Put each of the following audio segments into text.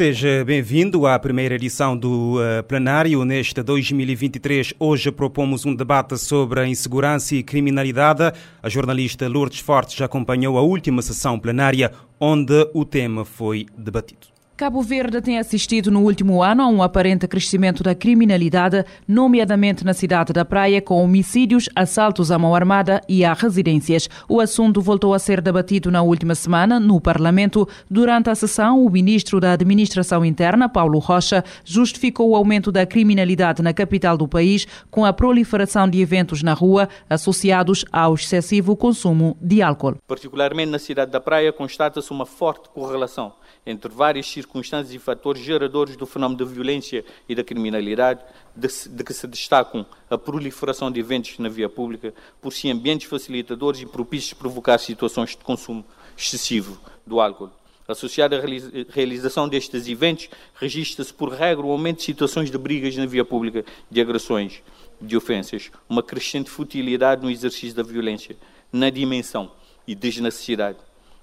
Seja bem-vindo à primeira edição do uh, plenário. Neste 2023, hoje propomos um debate sobre a insegurança e criminalidade. A jornalista Lourdes Fortes acompanhou a última sessão plenária, onde o tema foi debatido. Cabo Verde tem assistido no último ano a um aparente crescimento da criminalidade, nomeadamente na cidade da Praia, com homicídios, assaltos à mão armada e a residências. O assunto voltou a ser debatido na última semana no Parlamento. Durante a sessão, o ministro da Administração Interna, Paulo Rocha, justificou o aumento da criminalidade na capital do país com a proliferação de eventos na rua associados ao excessivo consumo de álcool. Particularmente na cidade da Praia, constata-se uma forte correlação entre várias circunstâncias e fatores geradores do fenómeno da violência e da criminalidade, de, de, que se destacam a proliferação de eventos na via pública, por si ambientes facilitadores e propícios provocar situações de consumo excessivo do álcool. Associado à realização destes eventos, registra-se por regra o aumento de situações de brigas na via pública, de agressões, de ofensas, uma crescente futilidade no exercício da violência, na dimensão e desnecessidade.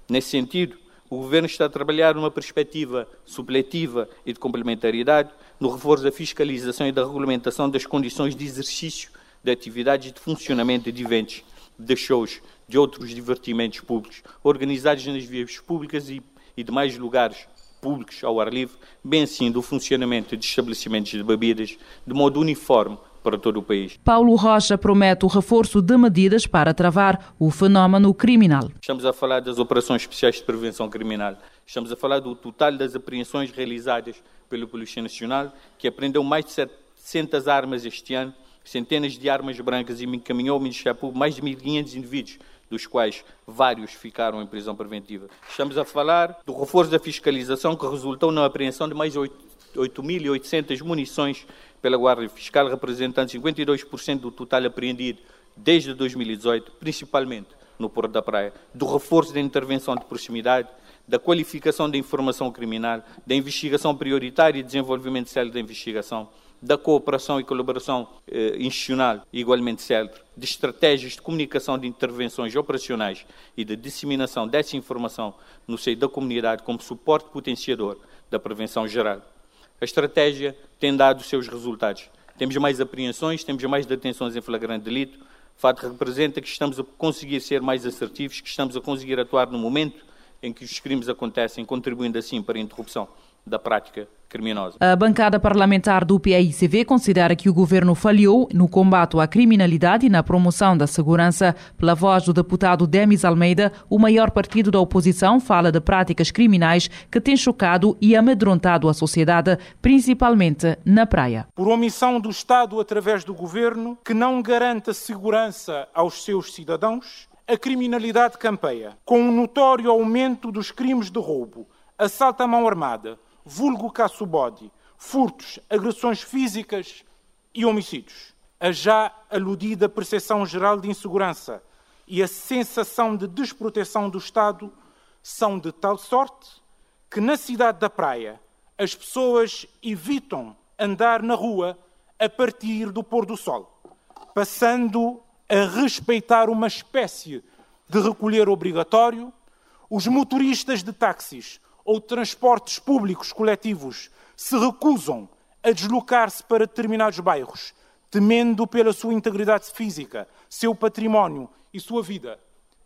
Nesse sentido, o Governo está a trabalhar numa perspectiva supletiva e de complementaridade no reforço da fiscalização e da regulamentação das condições de exercício de atividades de funcionamento de eventos, de shows, de outros divertimentos públicos, organizados nas vias públicas e, e demais lugares públicos ao ar livre, bem assim do funcionamento de estabelecimentos de bebidas, de modo uniforme para todo o país. Paulo Rocha promete o reforço de medidas para travar o fenómeno criminal. Estamos a falar das operações especiais de prevenção criminal. Estamos a falar do total das apreensões realizadas pela Polícia Nacional, que apreendeu mais de 700 armas este ano, centenas de armas brancas e encaminhou ao Ministério Público mais de 1.500 indivíduos dos quais vários ficaram em prisão preventiva. Estamos a falar do reforço da fiscalização que resultou na apreensão de mais de 8.800 munições pela Guarda Fiscal, representando 52% do total apreendido desde 2018, principalmente no Porto da Praia, do reforço da intervenção de proximidade, da qualificação da informação criminal, da investigação prioritária e desenvolvimento sério da investigação, da cooperação e colaboração eh, institucional igualmente célere, de estratégias de comunicação de intervenções operacionais e de disseminação dessa informação no seio da comunidade como suporte potenciador da prevenção geral. A estratégia tem dado seus resultados. Temos mais apreensões, temos mais detenções em flagrante delito. O fato representa que estamos a conseguir ser mais assertivos, que estamos a conseguir atuar no momento em que os crimes acontecem, contribuindo assim para a interrupção da prática criminosa. A bancada parlamentar do PAICV considera que o governo falhou no combate à criminalidade e na promoção da segurança. Pela voz do deputado Demis Almeida, o maior partido da oposição fala de práticas criminais que têm chocado e amedrontado a sociedade, principalmente na praia. Por omissão do Estado através do governo, que não garanta segurança aos seus cidadãos, a criminalidade campeia, com um notório aumento dos crimes de roubo, assalto à mão armada, vulgo caço-bode, furtos, agressões físicas e homicídios. A já aludida percepção geral de insegurança e a sensação de desproteção do Estado são de tal sorte que na cidade da Praia as pessoas evitam andar na rua a partir do pôr do sol, passando a respeitar uma espécie de recolher obrigatório, os motoristas de táxis ou transportes públicos coletivos se recusam a deslocar-se para determinados bairros, temendo pela sua integridade física, seu património e sua vida,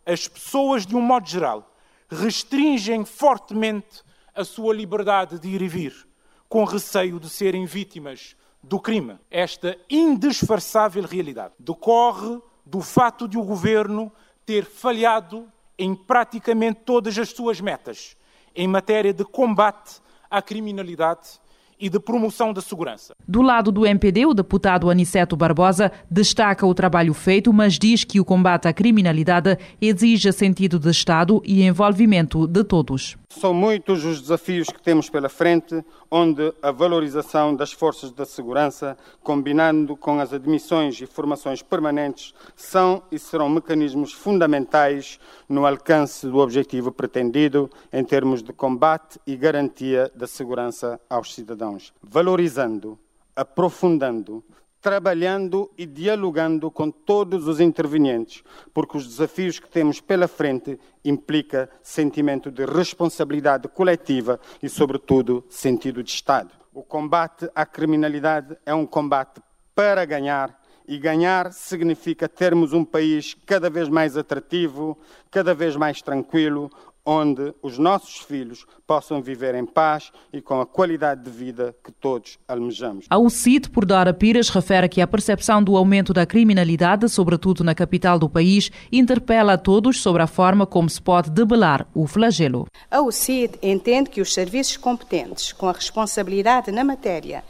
as pessoas, de um modo geral, restringem fortemente a sua liberdade de ir e vir, com receio de serem vítimas do crime. Esta indisfarçável realidade decorre do fato de o governo ter falhado em praticamente todas as suas metas em matéria de combate à criminalidade e de promoção da segurança. Do lado do MPD, o deputado Aniceto Barbosa destaca o trabalho feito, mas diz que o combate à criminalidade exige sentido de Estado e envolvimento de todos. São muitos os desafios que temos pela frente, onde a valorização das forças da segurança, combinando com as admissões e formações permanentes, são e serão mecanismos fundamentais no alcance do objetivo pretendido em termos de combate e garantia da segurança aos cidadãos, valorizando, aprofundando, trabalhando e dialogando com todos os intervenientes, porque os desafios que temos pela frente implica sentimento de responsabilidade coletiva e, sobretudo, sentido de Estado. O combate à criminalidade é um combate para ganhar e ganhar significa termos um país cada vez mais atrativo, cada vez mais tranquilo, onde os nossos filhos possam viver em paz e com a qualidade de vida que todos almejamos. A UCIT, por Dora Pires, refere que a percepção do aumento da criminalidade, sobretudo na capital do país, interpela a todos sobre a forma como se pode debelar o flagelo. A UCIT entende que os serviços competentes, com a responsabilidade na matéria,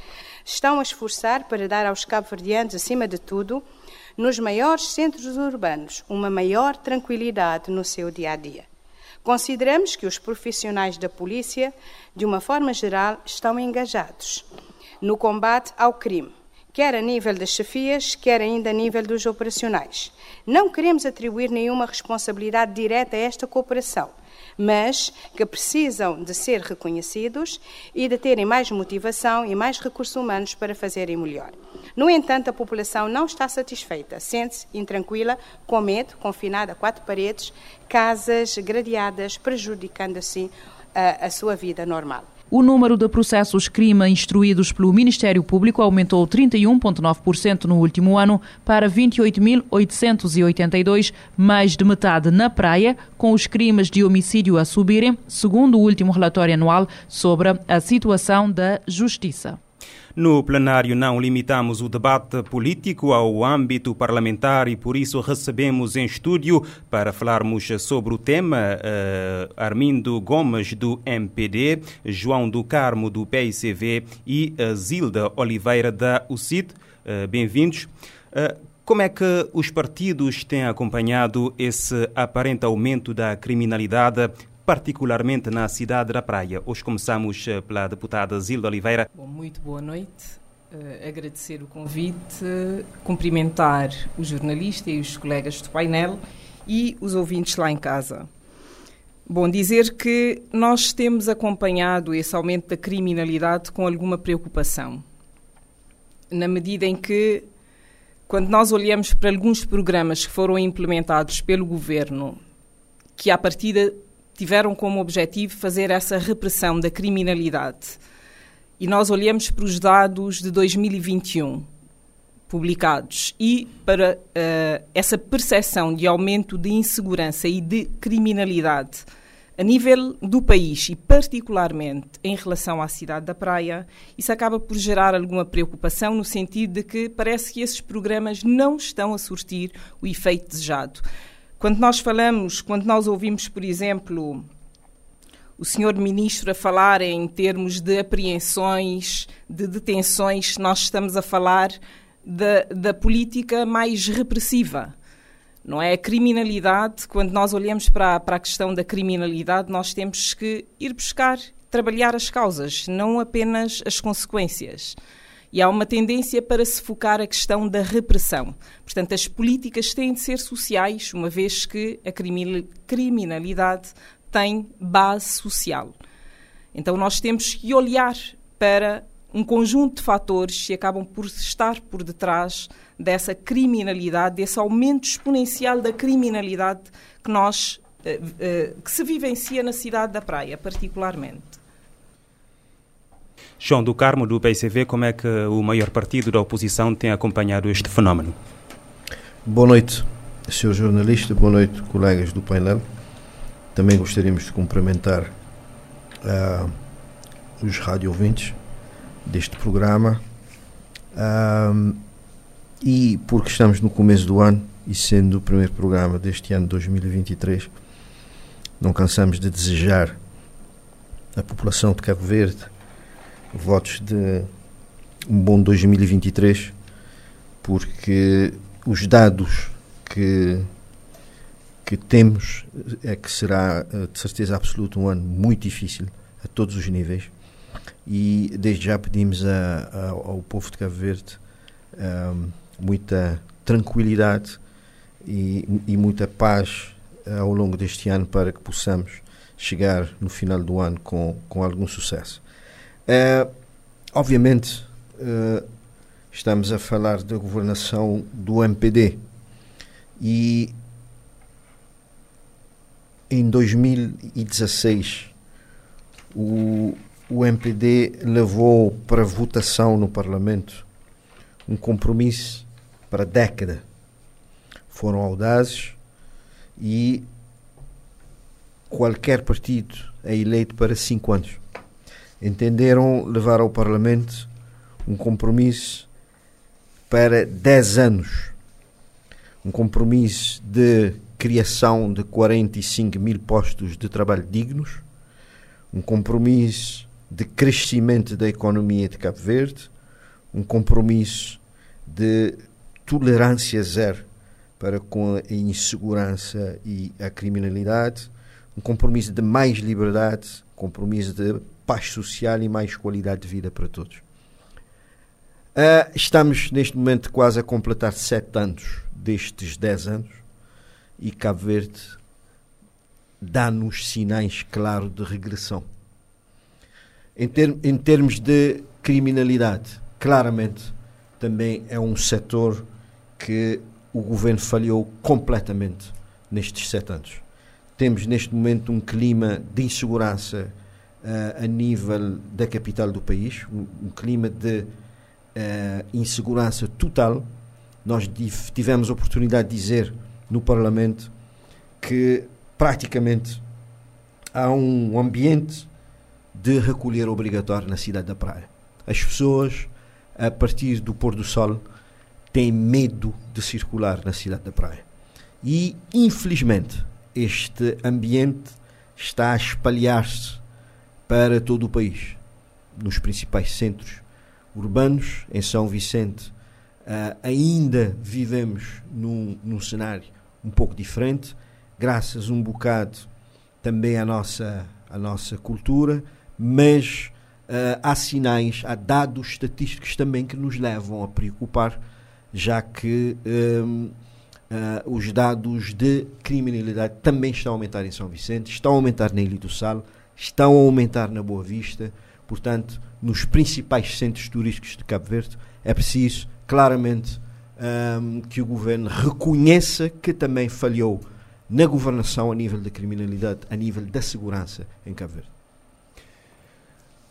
estão a esforçar para dar aos cabo-verdianos, acima de tudo, nos maiores centros urbanos, uma maior tranquilidade no seu dia a dia. Consideramos que os profissionais da polícia, de uma forma geral, estão engajados no combate ao crime, quer a nível das chefias, quer ainda a nível dos operacionais. Não queremos atribuir nenhuma responsabilidade direta a esta cooperação, mas que precisam de ser reconhecidos e de terem mais motivação e mais recursos humanos para fazerem melhor. No entanto, a população não está satisfeita, sente-se intranquila, com medo, confinada a quatro paredes, casas gradeadas, prejudicando assim a, a sua vida normal. O número de processos crime instruídos pelo Ministério Público aumentou 31,9% no último ano para 28.882, mais de metade na praia, com os crimes de homicídio a subirem, segundo o último relatório anual sobre a situação da justiça. No plenário não limitamos o debate político ao âmbito parlamentar e por isso recebemos em estúdio para falarmos sobre o tema uh, Armindo Gomes do MPD, João do Carmo do PICV e uh, Zilda Oliveira da UCID. Uh, Bem-vindos. Como é que os partidos têm acompanhado esse aparente aumento da criminalidade particularmente na cidade da Praia. Hoje começamos eh, pela deputada Zilda Oliveira. Bom, muito boa noite. Uh, agradecer o convite, cumprimentar o jornalista e os colegas do painel e os ouvintes lá em casa. Bom, dizer que nós temos acompanhado esse aumento da criminalidade com alguma preocupação. Na medida em que, quando nós olhamos para alguns programas que foram implementados pelo governo, que à partida tiveram como objetivo fazer essa repressão da criminalidade. E nós olhamos para os dados de 2021 publicados e para uh, essa percepção de aumento de insegurança e de criminalidade a nível do país e particularmente em relação à cidade da Praia, isso acaba por gerar alguma preocupação no sentido de que parece que esses programas não estão a surtir o efeito desejado. Quando nós falamos, quando nós ouvimos, por exemplo, o senhor ministro a falar em termos de apreensões, de detenções, nós estamos a falar da, da política mais repressiva. Não é a criminalidade, quando nós olhamos para, para a questão da criminalidade, nós temos que ir buscar, trabalhar as causas, não apenas as consequências. E há uma tendência para se focar a questão da repressão. Portanto, as políticas têm de ser sociais, uma vez que a criminalidade tem base social. Então, nós temos que olhar para um conjunto de fatores que acabam por estar por detrás dessa criminalidade, desse aumento exponencial da criminalidade que nós eh, eh, que se vivencia na cidade da Praia, particularmente. João do Carmo, do PCV, como é que o maior partido da oposição tem acompanhado este fenómeno? Boa noite, senhor jornalista, boa noite, colegas do painel. Também gostaríamos de cumprimentar uh, os rádio ouvintes deste programa. Uh, e porque estamos no começo do ano e sendo o primeiro programa deste ano 2023, não cansamos de desejar à população de Cabo Verde votos de um bom 2023, porque os dados que, que temos é que será eh, de certeza absoluta um ano muito difícil a todos os níveis e desde já pedimos a, a, ao povo de Cabo Verde ehm, muita tranquilidade e, e muita paz uh, ao longo deste ano para que possamos chegar no final do ano com, com algum sucesso. Uh, obviamente, uh, estamos a falar da governação do MPD. E em 2016, o, o MPD levou para votação no Parlamento um compromisso para década. Foram audazes e qualquer partido é eleito para cinco anos. Entenderam levar ao Parlamento um compromisso para dez anos. Um compromisso de criação de 45 mil postos de trabalho dignos, um compromisso de crescimento da economia de Cabo Verde, um compromisso de tolerância zero para com a insegurança e a criminalidade, um compromisso de mais liberdade, compromisso de paz social e mais qualidade de vida para todos. Uh, estamos neste momento quase a completar sete anos destes dez anos e Cabo Verde dá-nos sinais claros de regressão. Em, ter, em termos de criminalidade, claramente também é um setor que o governo falhou completamente nestes sete anos. Temos neste momento um clima de insegurança uh, a nível da capital do país, um, um clima de uh, insegurança total. Nós tivemos a oportunidade de dizer no Parlamento que praticamente há um ambiente de recolher obrigatório na cidade da Praia. As pessoas, a partir do pôr do sol, têm medo de circular na cidade da Praia. E, infelizmente, este ambiente está a espalhar-se para todo o país, nos principais centros urbanos. Em São Vicente, uh, ainda vivemos num, num cenário um pouco diferente, graças um bocado também à nossa, à nossa cultura, mas uh, há sinais, há dados estatísticos também que nos levam a preocupar, já que um, uh, eh, os dados de criminalidade também estão a aumentar em São Vicente, estão a aumentar na Ilha do Sal, estão a aumentar na Boa Vista, portanto, nos principais centros turísticos de Cabo Verde, é preciso claramente um, que o governo reconheça que também falhou na governação a nível da criminalidade, a nível da segurança em Cabo Verde.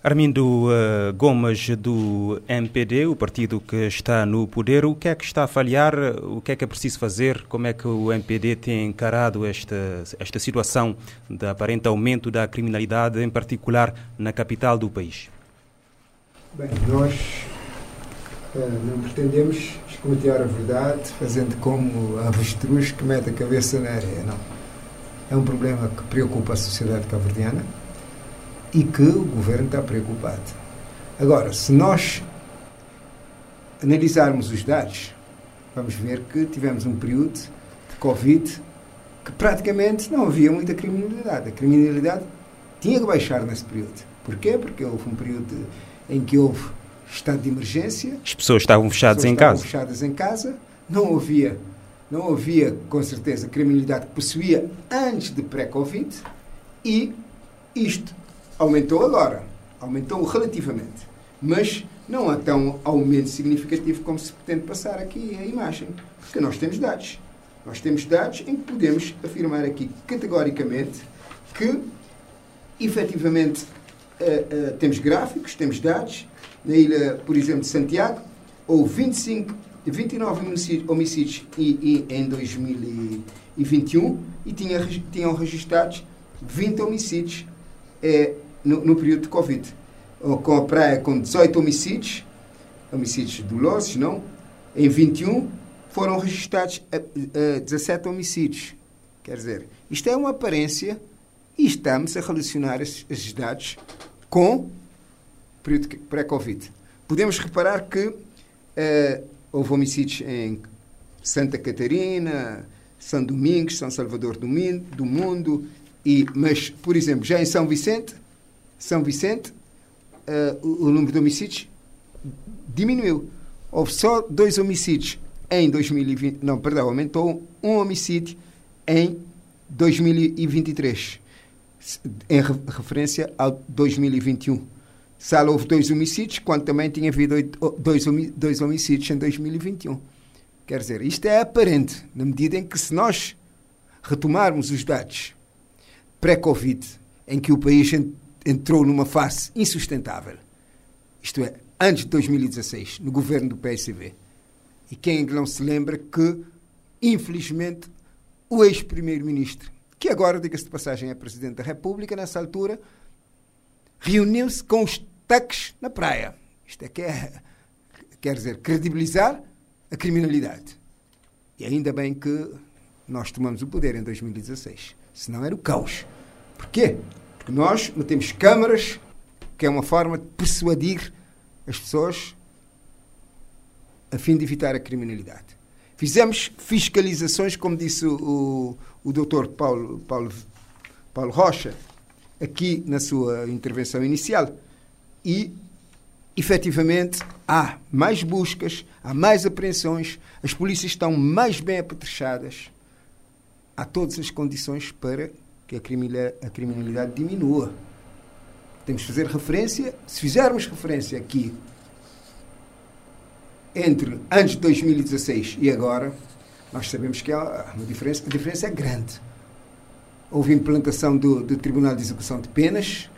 Armindo uh, Gomes, do MPD, o partido que está no poder, o que é que está a falhar? O que é que é preciso fazer? Como é que o MPD tem encarado esta, esta situação de aparente aumento da criminalidade, em particular na capital do país? Bem, nós uh, não pretendemos escamotear a verdade fazendo como a avestruz que mete a cabeça na areia, não. É um problema que preocupa a sociedade cabo-verdiana e que o governo está preocupado. Agora, se nós analisarmos os dados, vamos ver que tivemos um período de Covid que praticamente não havia muita criminalidade. A criminalidade tinha que baixar nesse período. Porquê? Porque houve um período em que houve estado de emergência. As pessoas estavam fechadas pessoas em estavam casa. fechadas em casa. Não havia, não havia com certeza criminalidade que possuía antes de pré-Covid e isto aumentou agora, aumentou relativamente, mas não há tão aumento significativo como se pretende passar aqui a imagem, porque nós temos dados. Nós temos dados em que podemos afirmar aqui categoricamente que, efetivamente, uh, uh, temos gráficos, temos dados. Na ilha, por exemplo, de Santiago, houve 25, 29 homicídios em 2021 e tinha, tinham registrados 20 homicídios é, no, no período de Covid. A praia com 18 homicídios, homicídios dolosos, não? Em 21 foram registrados a, a 17 homicídios. Quer dizer, isto é uma aparência e estamos a relacionar esses, dados com o período pré-Covid. Podemos reparar que uh, houve homicídios em Santa Catarina, São Domingos, São Salvador do, do Mundo, e, mas, por exemplo, já em São Vicente, são Vicente, uh, o, o, número de homicídios diminuiu. Houve só dois homicídios em 2020. Não, perdão, aumentou um homicídio em 2023, em referência ao 2021. Sala houve dois homicídios, quando também tinha havido dois, dois homicídios em 2021. Quer dizer, isto é aparente, na medida em que se nós retomarmos os dados pré-Covid, em que o país entrou numa fase insustentável, isto é, antes de 2016, no governo do PSV, e quem não se lembra que, infelizmente, o ex-primeiro-ministro, que agora, diga-se de passagem, é presidente da República, nessa altura, reuniu-se com os taques na praia. Isto é que é, quer dizer, credibilizar a criminalidade. E ainda bem que nós tomamos o poder em 2016. Senão era o caos. Porquê? Porque nós metemos câmaras, que é uma forma de persuadir as pessoas a fim de evitar a criminalidade. Fizemos fiscalizações, como disse o, o, o doutor Paulo, Paulo, Paulo Rocha, aqui na sua intervenção inicial. E, efetivamente, há mais buscas, há mais apreensões, as polícias estão mais bem apetrechadas. Há todas as condições para que a criminalidade diminua. Temos que fazer referência, se fizermos referência aqui entre antes de 2016 e agora, nós sabemos que há uma diferença, a diferença é grande. Houve implantação do, do Tribunal de Execução de Penas,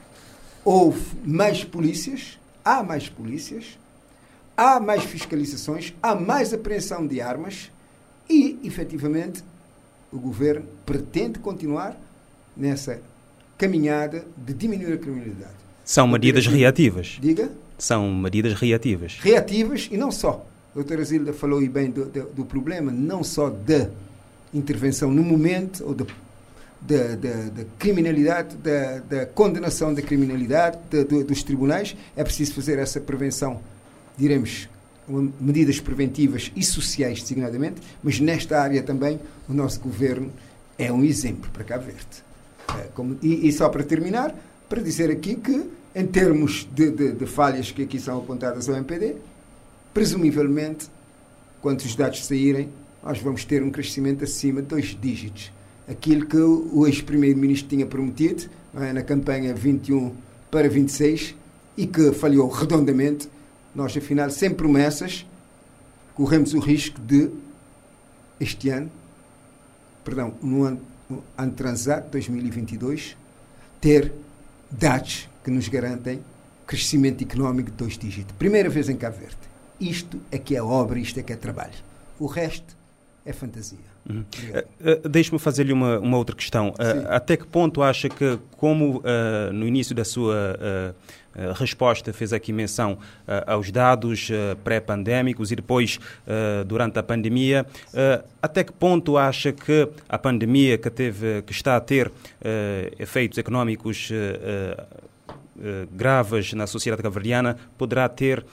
houve mais polícias, há mais polícias, há mais fiscalizações, há mais apreensão de armas e, efetivamente, o governo pretende continuar nessa caminhada de diminuir a criminalidade. São medidas reativas. Diga? São medidas reativas. Reativas e não só. A doutora Zilda falou bem do, do, do problema, não só da intervenção no momento ou da da, da, da, criminalidade, da, da, condenação da criminalidade de, dos tribunais, é preciso fazer essa prevenção, diremos, medidas preventivas e sociais, designadamente, mas nesta área também o nosso governo é um exemplo para Cabo Verde. É, como, e, e, só para terminar, para dizer aqui que, em termos de, de, de falhas que aqui são apontadas ao MPD, presumivelmente, quando os dados saírem, nós vamos ter um crescimento acima de dois dígitos aquilo que o ex-primeiro-ministro tinha prometido é, na campanha 21 para 26 e que falhou redondamente. Nós, afinal, sem promessas, corremos o risco de, este ano, perdão, no ano, transado, 2022, ter dados que nos garantem crescimento económico de dois dígitos. Primeira vez em Cabo Verde. Isto é que é obra, isto é que é trabalho. O resto é fantasia. Uhum. Uh, uh, Deixe-me fazer-lhe uma, uma outra questão. Uh, até que ponto acha que, como no início da sua resposta fez aqui menção aos dados pré-pandémicos e depois durante a pandemia, até que ponto acha que a pandemia que, teve, que está a ter efeitos económicos Uh, graves na sociedade cabo-verdiana poderá ter, uh,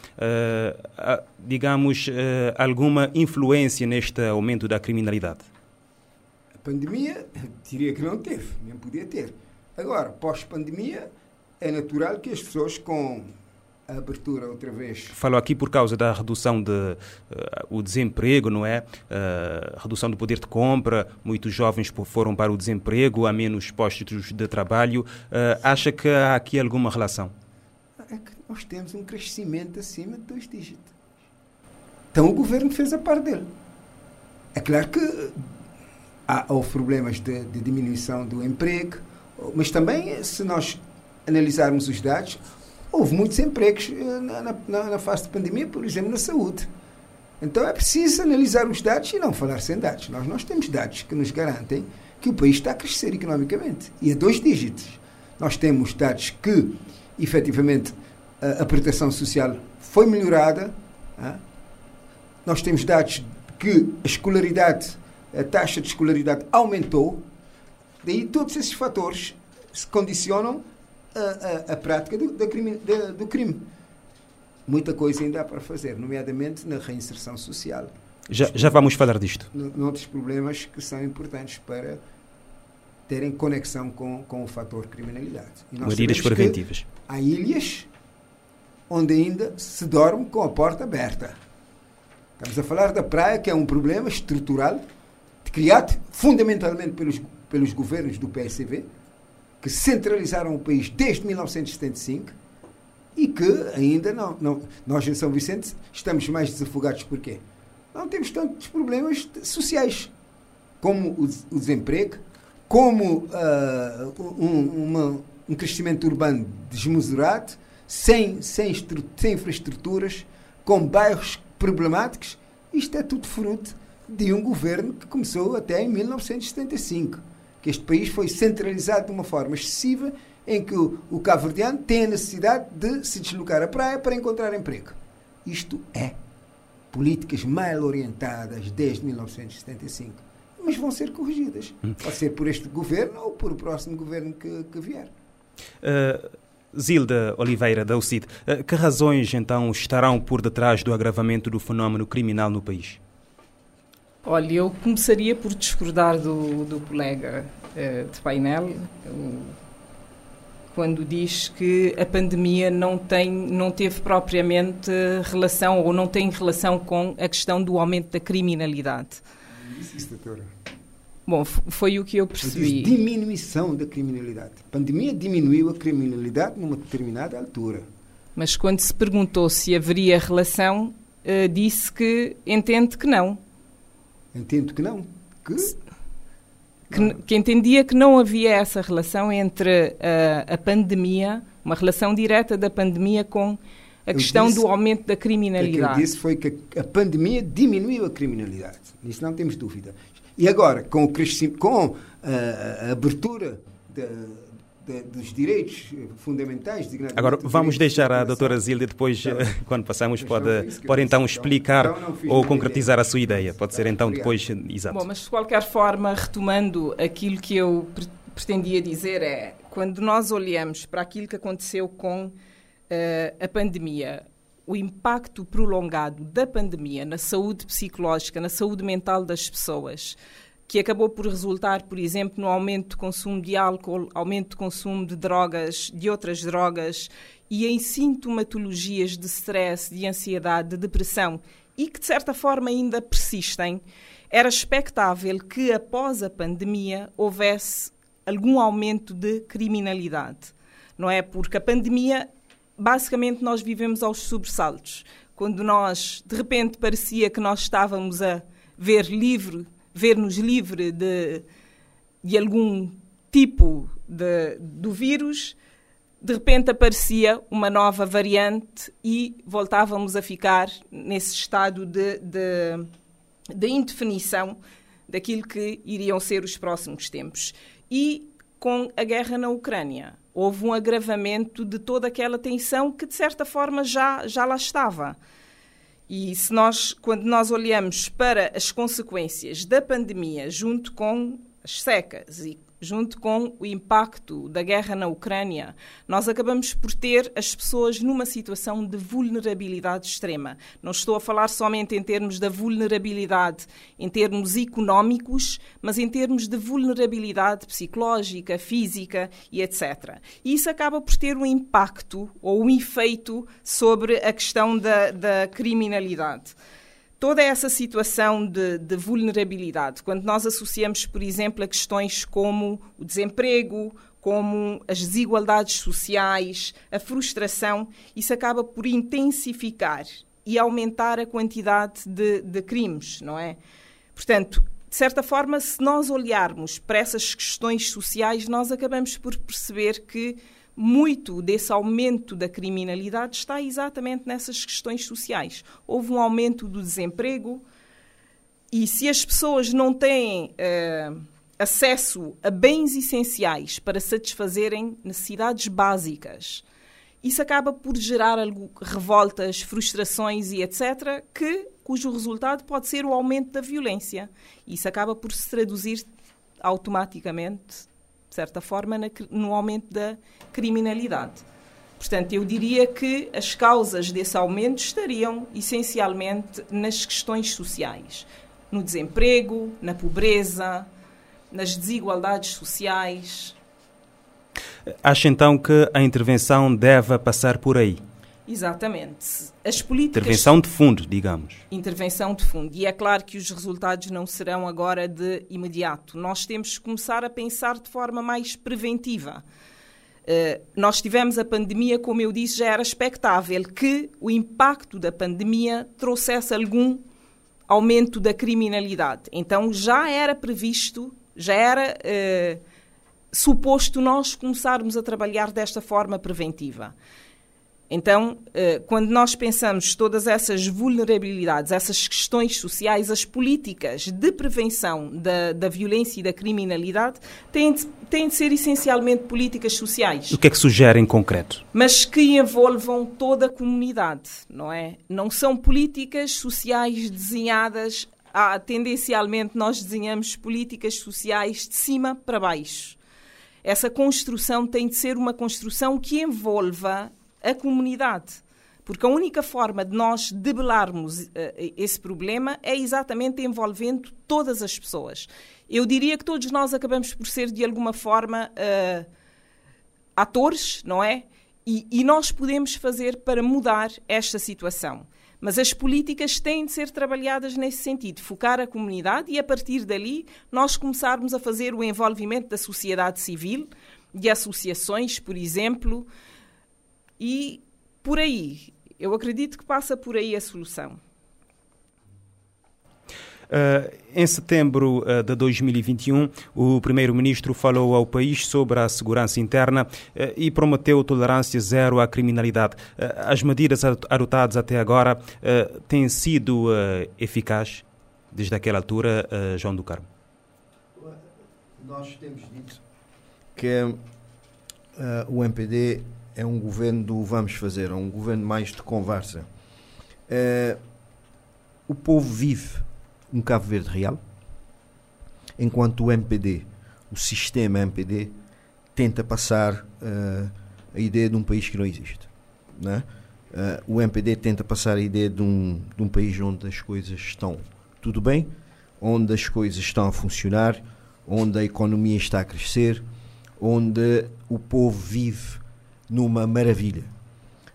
uh, digamos, alguma influência neste aumento da criminalidade? A pandemia, diria que não teve, nem podia ter. Agora, pós-pandemia, é natural que as pessoas com a abertura outra vez. Falou aqui por causa da redução do uh, o desemprego, não é? Uh, redução do poder de compra, muitos jovens foram para o desemprego, há menos postos de trabalho. Uh, acha que há aqui alguma relação? É que nós temos um crescimento acima de dois dígitos. Então o governo fez a parte dele. É claro que há, houve problemas de, de diminuição do emprego, mas também, se nós analisarmos os dados, houve muitos empregos eh, na, na, na, fase de pandemia, por exemplo, na saúde. Então é preciso analisar os dados e não falar sem dados. Nós, nós temos dados que nos garantem que o país está a crescer economicamente e a dois dígitos. Nós temos dados que, efetivamente, a, a proteção social foi melhorada. Nós temos dados que a escolaridade, a taxa de escolaridade aumentou. Daí todos esses fatores se condicionam a, a, a prática do, crime, do crime. Muita coisa ainda há para fazer, nomeadamente na reinserção social. Já, já vamos falar disto. Noutros problemas que são importantes para terem conexão com, com o fator criminalidade. Medidas preventivas. Há ilhas onde ainda se dorme com a porta aberta. Estamos a falar da praia, que é um problema estrutural, criado fundamentalmente pelos, pelos governos do PSV, que centralizaram o país desde 1975 e que ainda não, não. Nós em São Vicente estamos mais desafogados porquê? Não temos tantos problemas sociais como o, o desemprego, como uh, um, uma, um crescimento urbano desmesurado, sem, sem, sem infraestruturas, com bairros problemáticos. Isto é tudo fruto de um governo que começou até em 1975. Que este país foi centralizado de uma forma excessiva em que o, o cabo-verdiano tem a necessidade de se deslocar à praia para encontrar emprego. Isto é políticas mal orientadas desde 1975. Mas vão ser corrigidas. Hum. Pode ser por este governo ou por o próximo governo que, que vier. Uh, Zilda Oliveira, da UCID, uh, que razões então estarão por detrás do agravamento do fenómeno criminal no país? Olha, eu começaria por discordar do, do colega uh, de painel, quando diz que a pandemia não, tem, não teve propriamente relação ou não tem relação com a questão do aumento da criminalidade. Isso, isso doutora. Bom, foi o que eu percebi. diminuição da criminalidade. A pandemia diminuiu a criminalidade numa determinada altura. Mas quando se perguntou se haveria relação, uh, disse que entende que não. Entendo que não. Que? que, que, entendia que não havia essa relação entre uh, a pandemia, uma relação direta da pandemia com a eu questão disse, do aumento da criminalidade. O que eu disse foi que a pandemia diminuiu a criminalidade. Nisso não temos dúvida. E agora, com, o com uh, a abertura de, dos direitos fundamentais. Agora, vamos deixar a doutora Zilda depois, então, quando passamos, pode, pode então explicar então, ou concretizar a sua ideia. Pode ser então depois, exato. Bom, mas de qualquer forma, retomando aquilo que eu pretendia dizer é, quando nós olhamos para aquilo que aconteceu com uh, a pandemia, o impacto prolongado da pandemia na saúde psicológica, na saúde mental das pessoas, que acabou por resultar, por exemplo, no aumento de consumo de álcool, aumento de consumo de drogas, de outras drogas e em sintomatologias de stress, de ansiedade, de depressão e que de certa forma ainda persistem, era expectável que após a pandemia houvesse algum aumento de criminalidade. Não é? Porque a pandemia, basicamente, nós vivemos aos sobressaltos. Quando nós, de repente, parecia que nós estávamos a ver livre ver-nos livre de, de algum tipo de, do vírus, de repente aparecia uma nova variante e voltávamos a ficar nesse estado de, de, de indefinição daquilo que iriam ser os próximos tempos. E com a guerra na Ucrânia, houve um agravamento de toda aquela tensão que, de certa forma, já, já lá estava. E se nós, quando nós olhamos para as consequências da pandemia, junto com as secas e junto com o impacto da guerra na Ucrânia, nós acabamos por ter as pessoas numa situação de vulnerabilidade extrema. Não estou a falar somente em termos da vulnerabilidade em termos económicos, mas em termos de vulnerabilidade psicológica, física e etc. E isso acaba por ter um impacto ou um efeito sobre a questão da, da criminalidade toda essa situação de, de, vulnerabilidade, quando nós associamos, por exemplo, a questões como o desemprego, como as desigualdades sociais, a frustração, isso acaba por intensificar e aumentar a quantidade de, de crimes, não é? Portanto, de certa forma, se nós olharmos para essas questões sociais, nós acabamos por perceber que muito desse aumento da criminalidade está exatamente nessas questões sociais. Houve um aumento do desemprego e se as pessoas não têm uh, acesso a bens essenciais para satisfazerem necessidades básicas, isso acaba por gerar algo, revoltas, frustrações e etc., que, cujo resultado pode ser o aumento da violência. Isso acaba por se traduzir automaticamente de certa forma, no aumento da criminalidade. Portanto, eu diria que as causas desse aumento estariam essencialmente nas questões sociais, no desemprego, na pobreza, nas desigualdades sociais. Acha então que a intervenção deve passar por aí? Exatamente. As políticas... Intervenção de fundo, digamos. Intervenção de fundo. E é claro que os resultados não serão agora de imediato. Nós temos que começar a pensar de forma mais preventiva. Uh, nós tivemos a pandemia, como eu disse, já era expectável que o impacto da pandemia trouxesse algum aumento da criminalidade. Então já era previsto, já era uh, suposto nós começarmos a trabalhar desta forma preventiva. Então, eh, quando nós pensamos todas essas vulnerabilidades, essas questões sociais, as políticas de prevenção da, da violência e da criminalidade têm de, têm de ser essencialmente políticas sociais. O que é que sugere em concreto? Mas que envolvam toda a comunidade, não é? Não são políticas sociais desenhadas. Ah, tendencialmente, nós desenhamos políticas sociais de cima para baixo. Essa construção tem de ser uma construção que envolva a comunidade. Porque a única forma de nós debelarmos uh, esse problema é exatamente envolvendo todas as pessoas. Eu diria que todos nós acabamos por ser, de alguma forma, uh, atores, não é? E, e nós podemos fazer para mudar esta situação. Mas as políticas têm de ser trabalhadas nesse sentido, focar a comunidade e, a partir dali, nós começarmos a fazer o envolvimento da sociedade civil, de associações, por exemplo, e por aí, eu acredito que passa por aí a solução. Uh, em setembro uh, de 2021, o primeiro-ministro falou ao país sobre a segurança interna uh, e prometeu tolerância zero à criminalidade. as medidas adotadas até agora têm sido eficazes desde aquela altura, João do Carmo? Nós temos dito que o MPD é um governo do vamos fazer, é um governo mais de conversa. É, o povo vive um Cabo Verde real, enquanto o MPD, o sistema MPD, tenta passar uh, a ideia de um país que não existe. Né? Uh, o MPD tenta passar a ideia de um, de um país onde as coisas estão tudo bem, onde as coisas estão a funcionar, onde a economia está a crescer, onde o povo vive numa maravilha.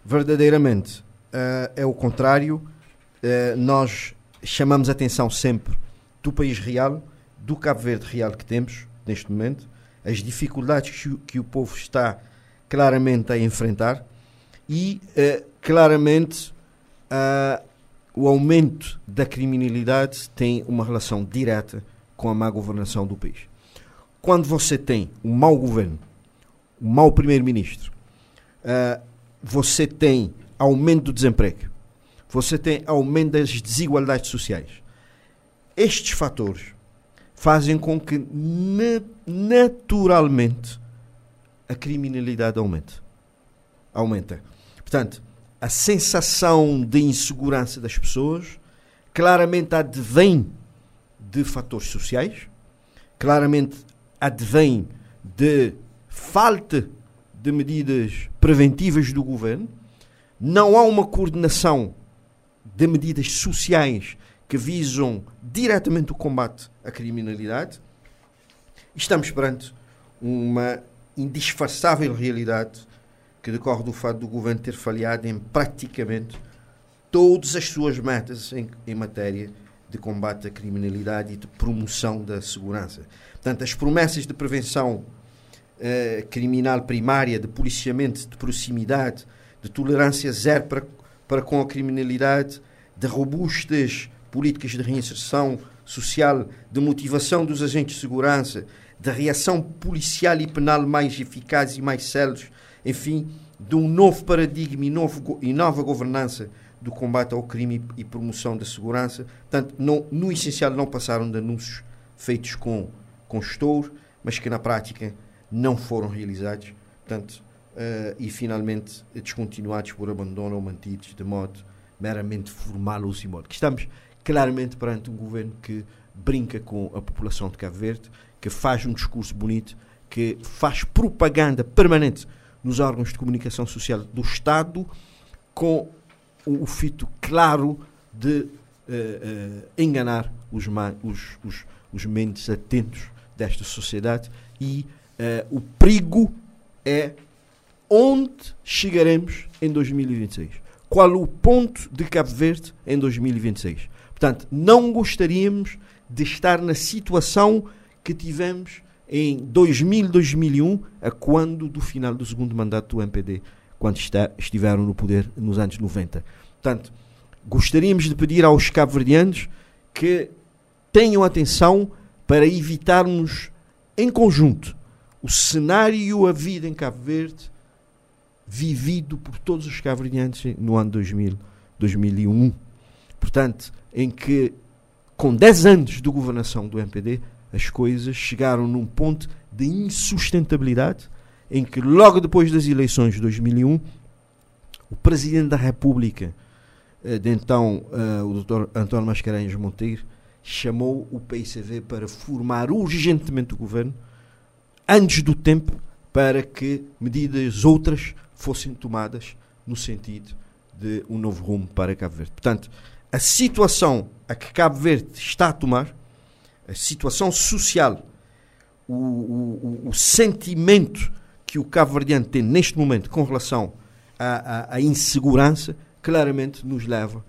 Verdadeiramente uh, é o contrário. Uh, nós chamamos atenção sempre do país real, do Cabo Verde real que temos neste momento, as dificuldades que, que o povo está claramente a enfrentar e uh, claramente o aumento da criminalidade tem uma relação direta com a má governação do país. Quando você tem um mau governo, um mau primeiro-ministro, uh, você tem aumento do desemprego, você tem aumento das desigualdades sociais. Estes fatores fazem com que na naturalmente a criminalidade aumente. Aumenta. Portanto, a sensação de insegurança das pessoas claramente advém de fatores sociais, claramente advém de falta de medidas preventivas do governo, não há uma coordenação de medidas sociais que visam diretamente o combate à criminalidade. Estamos perante uma indisfarçável realidade que decorre do fato do governo ter falhado em praticamente todas as suas metas em, em matéria de combate à criminalidade e de promoção da segurança. Portanto, as promessas de prevenção uh, criminal primária, de policiamento de proximidade, de tolerância zero para, para com a criminalidade, de robustas políticas de reinserção social, de motivação dos agentes de segurança, de reação policial e penal mais eficazes e mais céleres, enfim, de um novo paradigma e, novo, e nova governança do combate ao crime e promoção da segurança. Portanto, não, no essencial não passaram de anúncios feitos com, com estouro, mas que na prática não foram realizados, portanto, uh, e finalmente descontinuados por abandono ou mantidos de modo meramente formal ou simbólico. Estamos claramente perante um governo que brinca com a população de Cabo Verde, que faz um discurso bonito, que faz propaganda permanente nos órgãos de comunicação social do Estado, com o, fito claro de uh, uh, enganar os, os, os, os mentes atentos desta sociedade e Uh, o perigo é onde chegaremos em 2026. Qual o ponto de Cabo Verde em 2026? Portanto, não gostaríamos de estar na situação que tivemos em 2000, 2001, a quando do final do segundo mandato do MPD, quando está, estiveram no poder nos anos 90. Portanto, gostaríamos de pedir aos cabo-verdianos que tenham atenção para evitarmos em conjunto o cenário, a vida em Cabo Verde, vivido por todos os cabo-verdianos no ano 2000, 2001. Portanto, em que, com 10 anos de governação do MPD, as coisas chegaram num ponto de insustentabilidade, em que, logo depois das eleições de 2001, o Presidente da República, eh, de então uh, o Dr. António Mascarenhas Monteiro, chamou o PICV para formar urgentemente o governo, antes do tempo, para que medidas outras fossem tomadas no sentido de um novo rumo para Cabo Verde. Portanto, a situação a que Cabo Verde está a tomar, a situação social, o, o, o sentimento que o cabo-verdiano tem neste momento com relação à, à, à, insegurança, claramente nos leva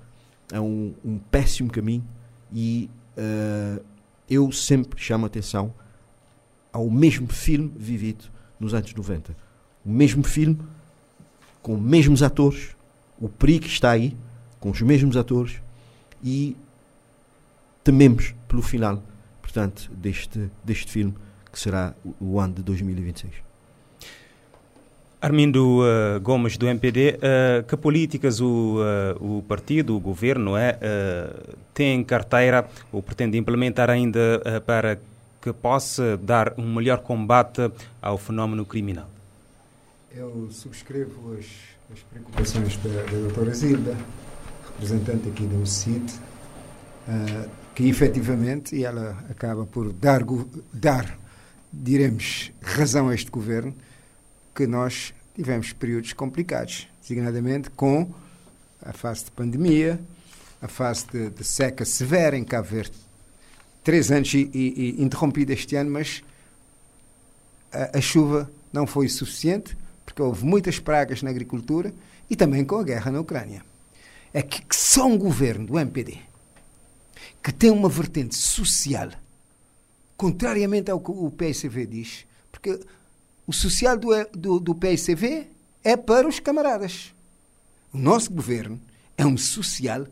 a um, um péssimo caminho e uh, eu sempre chamo a atenção ao mesmo filme vivido nos anos 90. O mesmo filme, com os mesmos atores, o perigo está aí, com os mesmos atores, e tememos pelo final, portanto, deste, deste filme, que será o, o ano de 2026. Armindo uh, Gomes, do MPD, uh, eh, que políticas o, uh, o partido, o governo, é, tem em carteira ou pretende implementar ainda para que possa dar um melhor combate ao fenómeno criminal? Eu subscrevo as, as preocupações da, da doutora Zilda, representante aqui do CIT, que efetivamente, e ela acaba por dar, dar diremos, razão a este governo, que nós tivemos períodos complicados, designadamente com a fase de pandemia, a fase de, de seca severa em Cabo Verde. Três anos e, e, interrompida este ano, mas a, a, chuva não foi suficiente, porque houve muitas pragas na agricultura e também com a guerra na Ucrânia. É que, que só um governo do MPD que tem uma vertente social, contrariamente ao que o PSV diz, porque o social do, do, do PSCV é para os camaradas. O nosso governo é um social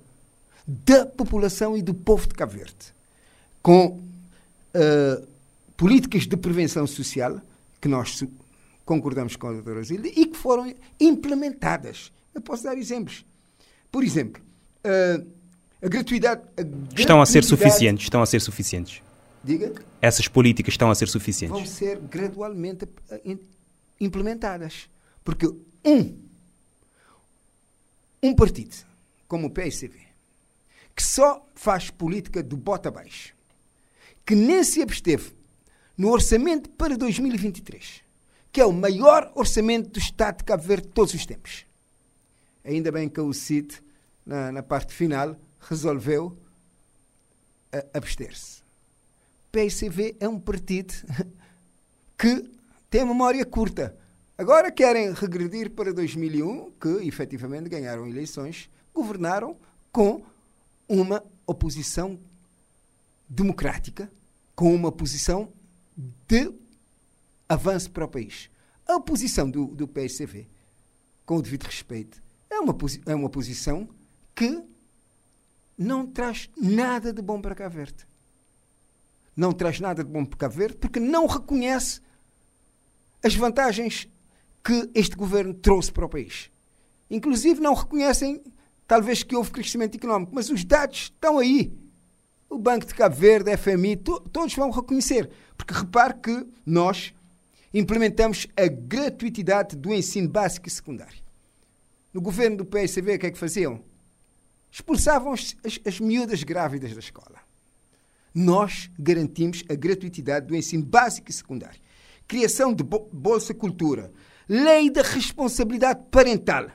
da população e do povo de Cabo Verde, com uh, políticas de prevenção social que nós concordamos com a doutora Zilda e que foram implementadas. Eu posso dar exemplos. Por exemplo, uh, a gratuidade, a gratuidade... Estão a ser suficientes. Estão a ser suficientes. Diga? Essas políticas estão a ser suficientes? Vão ser gradualmente eh, implementadas. Porque um, um partido como o PSCV, que só faz política de bota abaixo, que nem se absteve no orçamento para 2023, que é o maior orçamento do Estado de Cabo Verde de todos os tempos. Ainda bem que o CID, na, na parte final, resolveu uh, abster-se. PSV é um partido que tem memória curta. Agora querem regredir para 2001, que efetivamente ganharam eleições, governaram com uma oposição democrática, com uma posição de avanço para o país. A oposição do, do PSCV, com o devido respeito, é uma, é uma posição que não traz nada de bom para cá Verde não traz nada de bom para Cabo Verde porque não reconhece as vantagens que este governo trouxe para o país. Inclusive não reconhecem, talvez, que houve crescimento económico, mas os dados estão aí. O Banco de Cabo Verde, a FMI, to todos vão reconhecer. Porque repare que nós implementamos a gratuitidade do ensino básico e secundário. No governo do PSV, o que é que faziam? Expulsavam as, as, as miúdas grávidas da escola nós garantimos a gratuitidade do ensino básico e secundário. Criação de Bolsa Cultura. Lei da responsabilidade parental,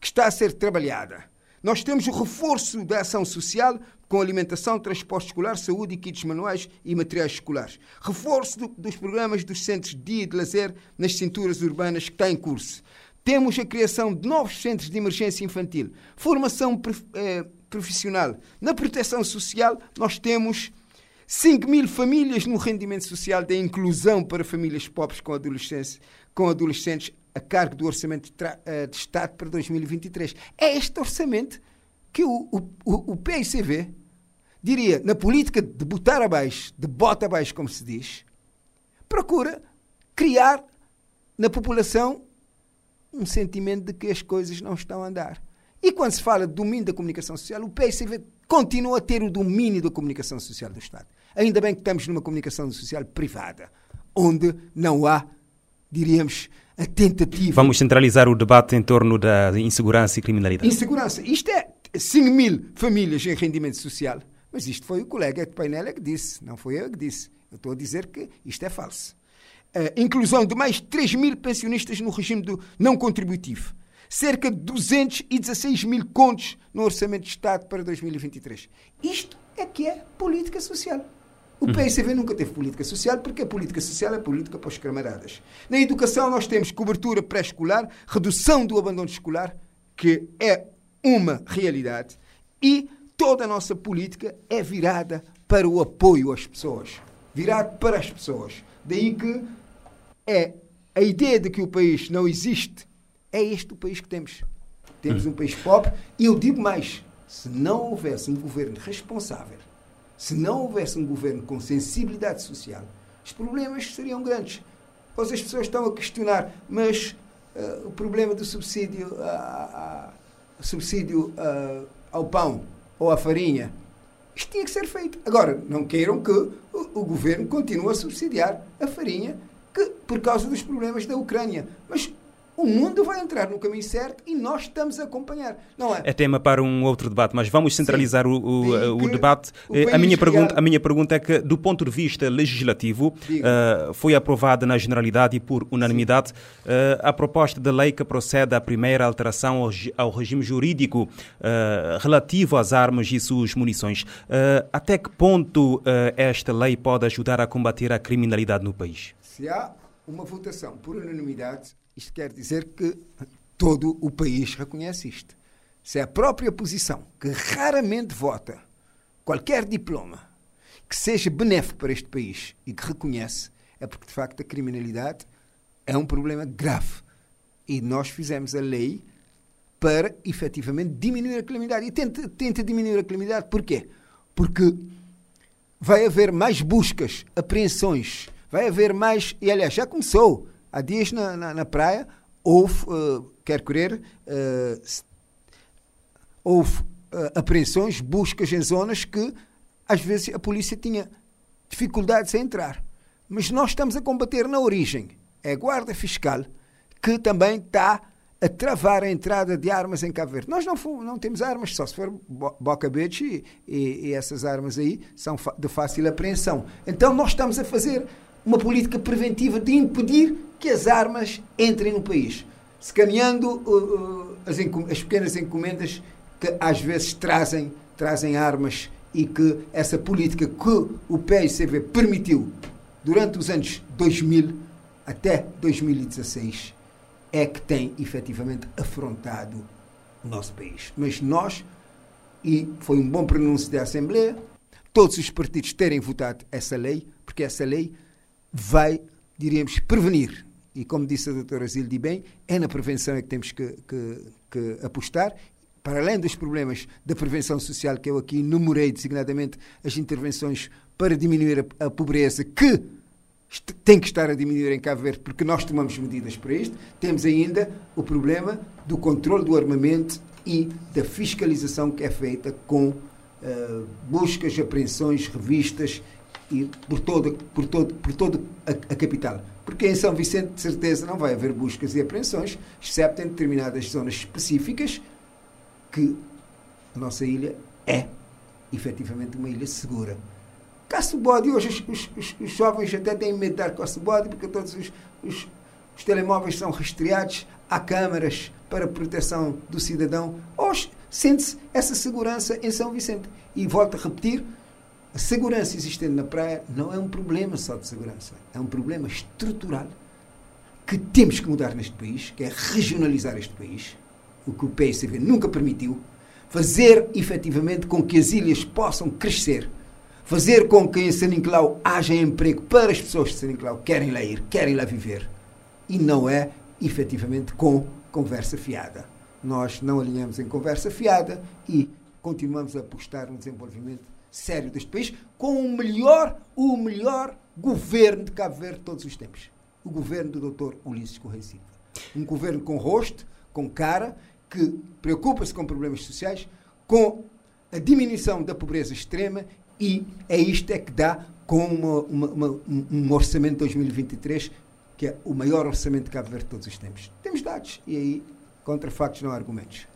que está a ser trabalhada. Nós temos o reforço da ação social com alimentação, transporte escolar, saúde kits manuais e materiais escolares. Reforço do, dos programas dos centros de dia e de lazer nas cinturas urbanas que está em curso. Temos a criação de novos centros de emergência infantil. Formação eh, profissional. Na proteção social, nós temos 5 mil famílias no rendimento social da inclusão para famílias pobres com adolescentes, com adolescentes a cargo do Orçamento de, eh, de Estado para 2023. É este orçamento que o, o, o PICV diria, na política de botar abaixo, de bota abaixo, como se diz, procura criar na população um sentimento de que as coisas não estão a andar. E quando se fala de domínio da comunicação social, o PSV continua a ter o domínio da comunicação social do Estado. Ainda bem que estamos numa comunicação social privada, onde não há, diríamos, a tentativa. Vamos centralizar o debate em torno da insegurança e criminalidade. Insegurança. Isto é 5 mil famílias em rendimento social. Mas isto foi o colega de painel que disse, não foi eu que disse. Eu estou a dizer que isto é falso. A inclusão de mais 3 mil pensionistas no regime do não contributivo cerca de 216 mil contos no Orçamento de Estado para 2023. Isto é que é política social. O uhum. PSV nunca teve política social porque a política social é política para os camaradas. Na educação nós temos cobertura pré-escolar, redução do abandono escolar, que é uma realidade, e toda a nossa política é virada para o apoio às pessoas, virada para as pessoas. Daí que é a ideia de que o país não existe é este o país que temos. Temos um país pobre e eu digo mais: se não houvesse um governo responsável, se não houvesse um governo com sensibilidade social, os problemas seriam grandes. Pois as pessoas estão a questionar, mas uh, o problema do subsídio, uh, uh, subsídio ao pão ou à farinha, isto tinha que ser feito. Agora, não queiram que o, o governo continue a subsidiar a farinha que, por causa dos problemas da Ucrânia. Mas o mundo vai entrar no caminho certo e nós estamos a acompanhar. Não é? É tema para um outro debate, mas vamos centralizar o, o, o, debate. O eh, a, minha pergunta, a minha pergunta é que, do ponto de vista legislativo, uh, foi aprovada na generalidade e por unanimidade uh, a proposta de lei que procede à primeira alteração ao, ao regime jurídico uh, relativo às armas e suas munições. até que ponto esta lei pode ajudar a combater a criminalidade no país? Se há uma votação por unanimidade, isto quer dizer que todo o país reconhece isto. Se a própria oposição, que raramente vota qualquer diploma que seja benéfico para este país e que reconhece, é porque de facto a criminalidade é um problema grave. E nós fizemos a lei para efetivamente diminuir a criminalidade. E tenta, tenta diminuir a criminalidade porquê? Porque vai haver mais buscas, apreensões, vai haver mais. E aliás, já começou Há dias na, na, na praia houve, uh, quer querer, uh, houve uh, apreensões, buscas em zonas que às vezes a polícia tinha dificuldades em entrar. Mas nós estamos a combater na origem. É a Guarda Fiscal que também está a travar a entrada de armas em Cabo Verde. Nós não, não temos armas, só se for Beach e, e, e essas armas aí são de fácil apreensão. Então nós estamos a fazer uma política preventiva de impedir que as armas entrem no país, escaneando uh, uh, as, as, pequenas encomendas que às vezes trazem, trazem armas e que essa política que o PICV permitiu durante os anos 2000 até 2016 é que tem efetivamente afrontado o nosso país. Mas nós, e foi um bom pronúncio da Assembleia, todos os partidos terem votado essa lei, porque essa lei vai, diríamos, prevenir. E como disse a doutora Zilde bem, é na prevenção é que temos que, que, que apostar para além dos problemas da prevenção social que eu aqui enumerei designadamente as intervenções para diminuir a, a, pobreza que tem que estar a diminuir em Cabo Verde porque nós tomamos medidas para isto, temos ainda o problema do controle do armamento e da fiscalização que é feita com uh, buscas, apreensões, revistas e por todo, por todo, por todo a, a, capital. Porque em São Vicente, de certeza, não vai haver buscas e apreensões, exceto em determinadas zonas específicas que a nossa ilha é efetivamente uma ilha segura. Caça-bode, hoje os, os, os, jovens até têm medo de dar caça-bode porque todos os, os, os telemóveis são rastreados, há câmaras para proteção do cidadão. Hoje sente-se essa segurança em São Vicente. E volto a repetir, a segurança existente na praia não é um problema só de segurança, é um problema estrutural que temos que mudar neste país, que é regionalizar este país, o que o PSV nunca permitiu, fazer efetivamente com que as ilhas possam crescer, fazer com que em San Nicolau haja emprego para as pessoas de que querem lá ir, querem lá viver. E não é, efetivamente, com conversa fiada. Nós não alinhamos em conversa fiada e continuamos a apostar no desenvolvimento sério deste país com o melhor, o melhor governo de Cabo Verde de todos os tempos. O governo do Dr. Ulisses Correia Silva. Um governo com rosto, com cara, que preocupa-se com problemas sociais, com a diminuição da pobreza extrema e é isto é que dá com uma, uma, uma, um orçamento de 2023 que é o maior orçamento de Cabo Verde de todos os tempos. Temos dados e aí contra factos não há argumentos.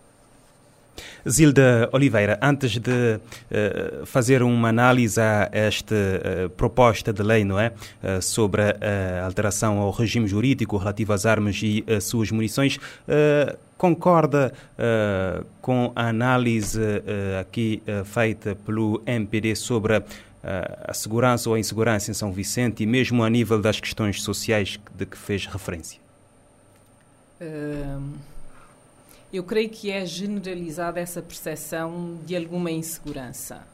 Zilda Oliveira, antes de uh, fazer uma análise a esta uh, proposta de lei, não é, uh, sobre a alteração ao regime jurídico relativo às armas e suas munições, concorda com a análise aqui feita pelo MPD sobre a segurança ou a insegurança em São Vicente e mesmo a nível das questões sociais de que fez referência? Eu creio que é generalizada essa percepção de alguma insegurança.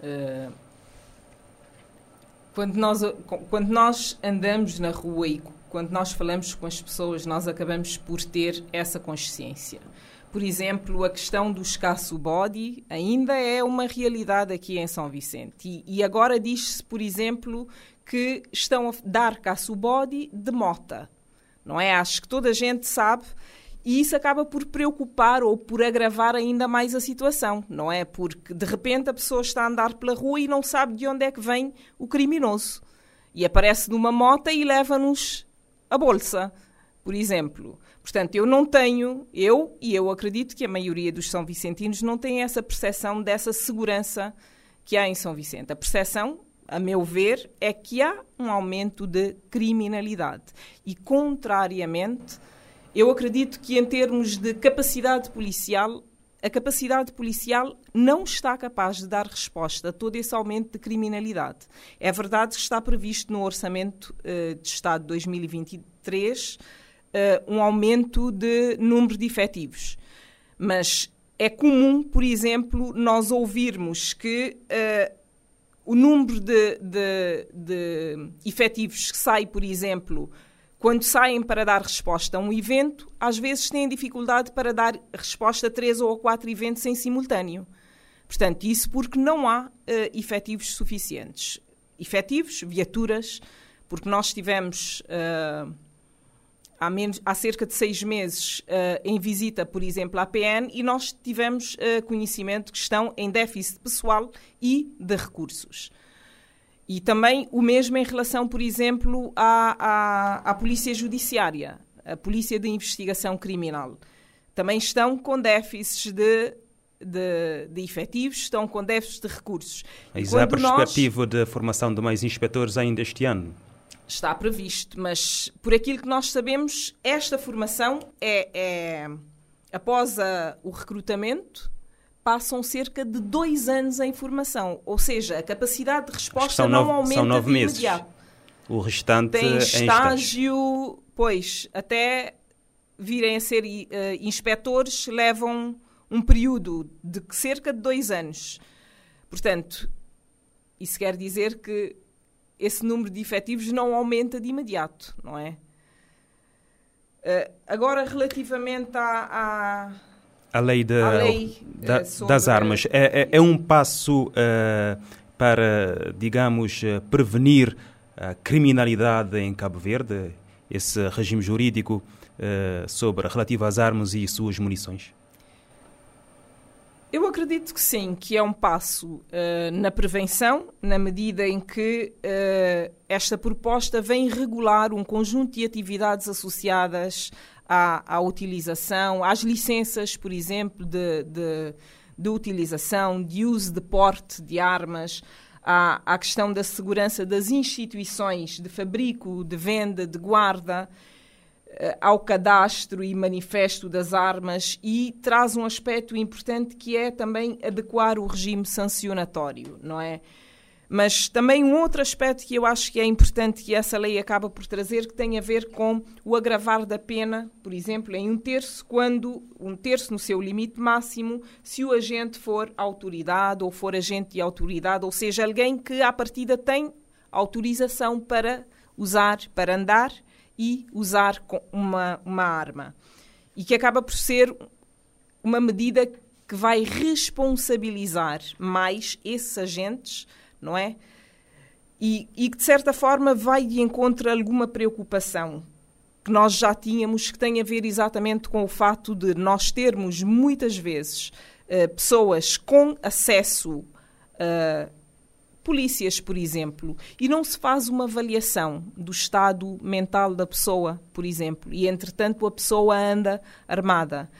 Uh, quando, nós, quando nós andamos na rua e quando nós falamos com as pessoas, nós acabamos por ter essa consciência. Por exemplo, a questão do escasso body ainda é uma realidade aqui em São Vicente. E, e agora diz-se, por exemplo, que estão a dar caço body de mota. Não é? Acho que toda a gente sabe e isso acaba por preocupar ou por agravar ainda mais a situação, não é? Porque de repente a pessoa está a andar pela rua e não sabe de onde é que vem o criminoso. E aparece numa moto e leva-nos a bolsa, por exemplo. Portanto, eu não tenho, eu e eu acredito que a maioria dos São Vicentinos não tem essa percepção dessa segurança que há em São Vicente. A percepção, a meu ver, é que há um aumento de criminalidade. E, contrariamente eu acredito que, em termos de capacidade policial, a capacidade policial não está capaz de dar resposta a todo esse aumento de criminalidade. É verdade que está previsto no Orçamento uh, de Estado de 2023 uh, eh, um aumento de número de efetivos. Mas é comum, por exemplo, nós ouvirmos que uh, o número de, de, de efetivos que sai, por exemplo, quando saem para dar resposta a um evento, às vezes têm dificuldade para dar resposta a três ou quatro eventos em simultâneo. Portanto, isso porque não há uh, efetivos suficientes. Efetivos, viaturas, porque nós tivemos uh, há, menos, há cerca de seis meses uh, em visita, por exemplo, à PN e nós tivemos conhecimento que estão em déficit pessoal e de recursos. E também o mesmo em relação, por exemplo, à, à, à Polícia Judiciária, a Polícia de Investigação Criminal. Também estão com déficits de de, de, efetivos, estão com déficits de recursos. Mas há perspectiva nós... de formação de mais inspectores ainda este ano? Está previsto, mas por aquilo que nós sabemos, esta formação é, é após a, o recrutamento, passam cerca de dois anos em formação. Ou seja, a capacidade de resposta não nove, aumenta são nove de meses. imediato. O restante Tem estágio, pois, até virem a ser uh, inspectores, levam um período de cerca de dois anos. Portanto, isso quer dizer que esse número de efetivos não aumenta de imediato, não é? Uh, agora, relativamente à, à a lei, de, a lei da, eh, sobre... das armas é, é, é um passo uh, para, digamos, uh, prevenir a criminalidade em Cabo Verde, esse regime jurídico uh, sobre relativo às armas e suas munições? Eu acredito que sim, que é um passo uh, na prevenção, na medida em que uh, esta proposta vem regular um conjunto de atividades associadas à, à utilização, às licenças, por exemplo, de, de, de utilização, de uso de porte de armas, à, à questão da segurança das instituições de fabrico, de venda, de guarda, eh, ao cadastro e manifesto das armas e traz um aspecto importante que é também adequar o regime sancionatório, não é? Mas também um outro aspecto que eu acho que é importante que essa lei acaba por trazer, que tem a ver com o agravar da pena, por exemplo, em um terço, quando um terço no seu limite máximo, se o agente for autoridade ou for agente de autoridade, ou seja, alguém que à partida tem autorização para usar, para andar e usar uma, uma arma. E que acaba por ser uma medida que vai responsabilizar mais esses agentes não é? E, e que, de certa forma, vai de encontro a alguma preocupação que nós já tínhamos, que tem a ver exatamente com o fato de nós termos, muitas vezes, uh, pessoas com acesso a polícias, por exemplo, e não se faz uma avaliação do estado mental da pessoa, por exemplo, e entretanto a pessoa anda armada.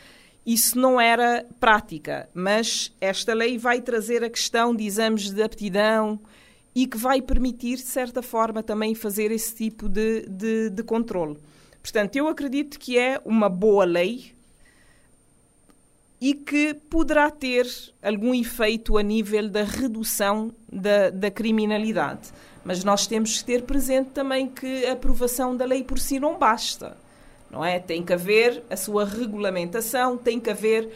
Isso não era prática, mas esta lei vai trazer a questão de exames de aptidão e que vai permitir, de certa forma, também fazer esse tipo de, de, de controle. Portanto, eu acredito que é uma boa lei e que poderá ter algum efeito a nível da redução da, da criminalidade. Mas nós temos que ter presente também que a aprovação da lei por si não basta não é? Tem que haver a sua regulamentação, tem que haver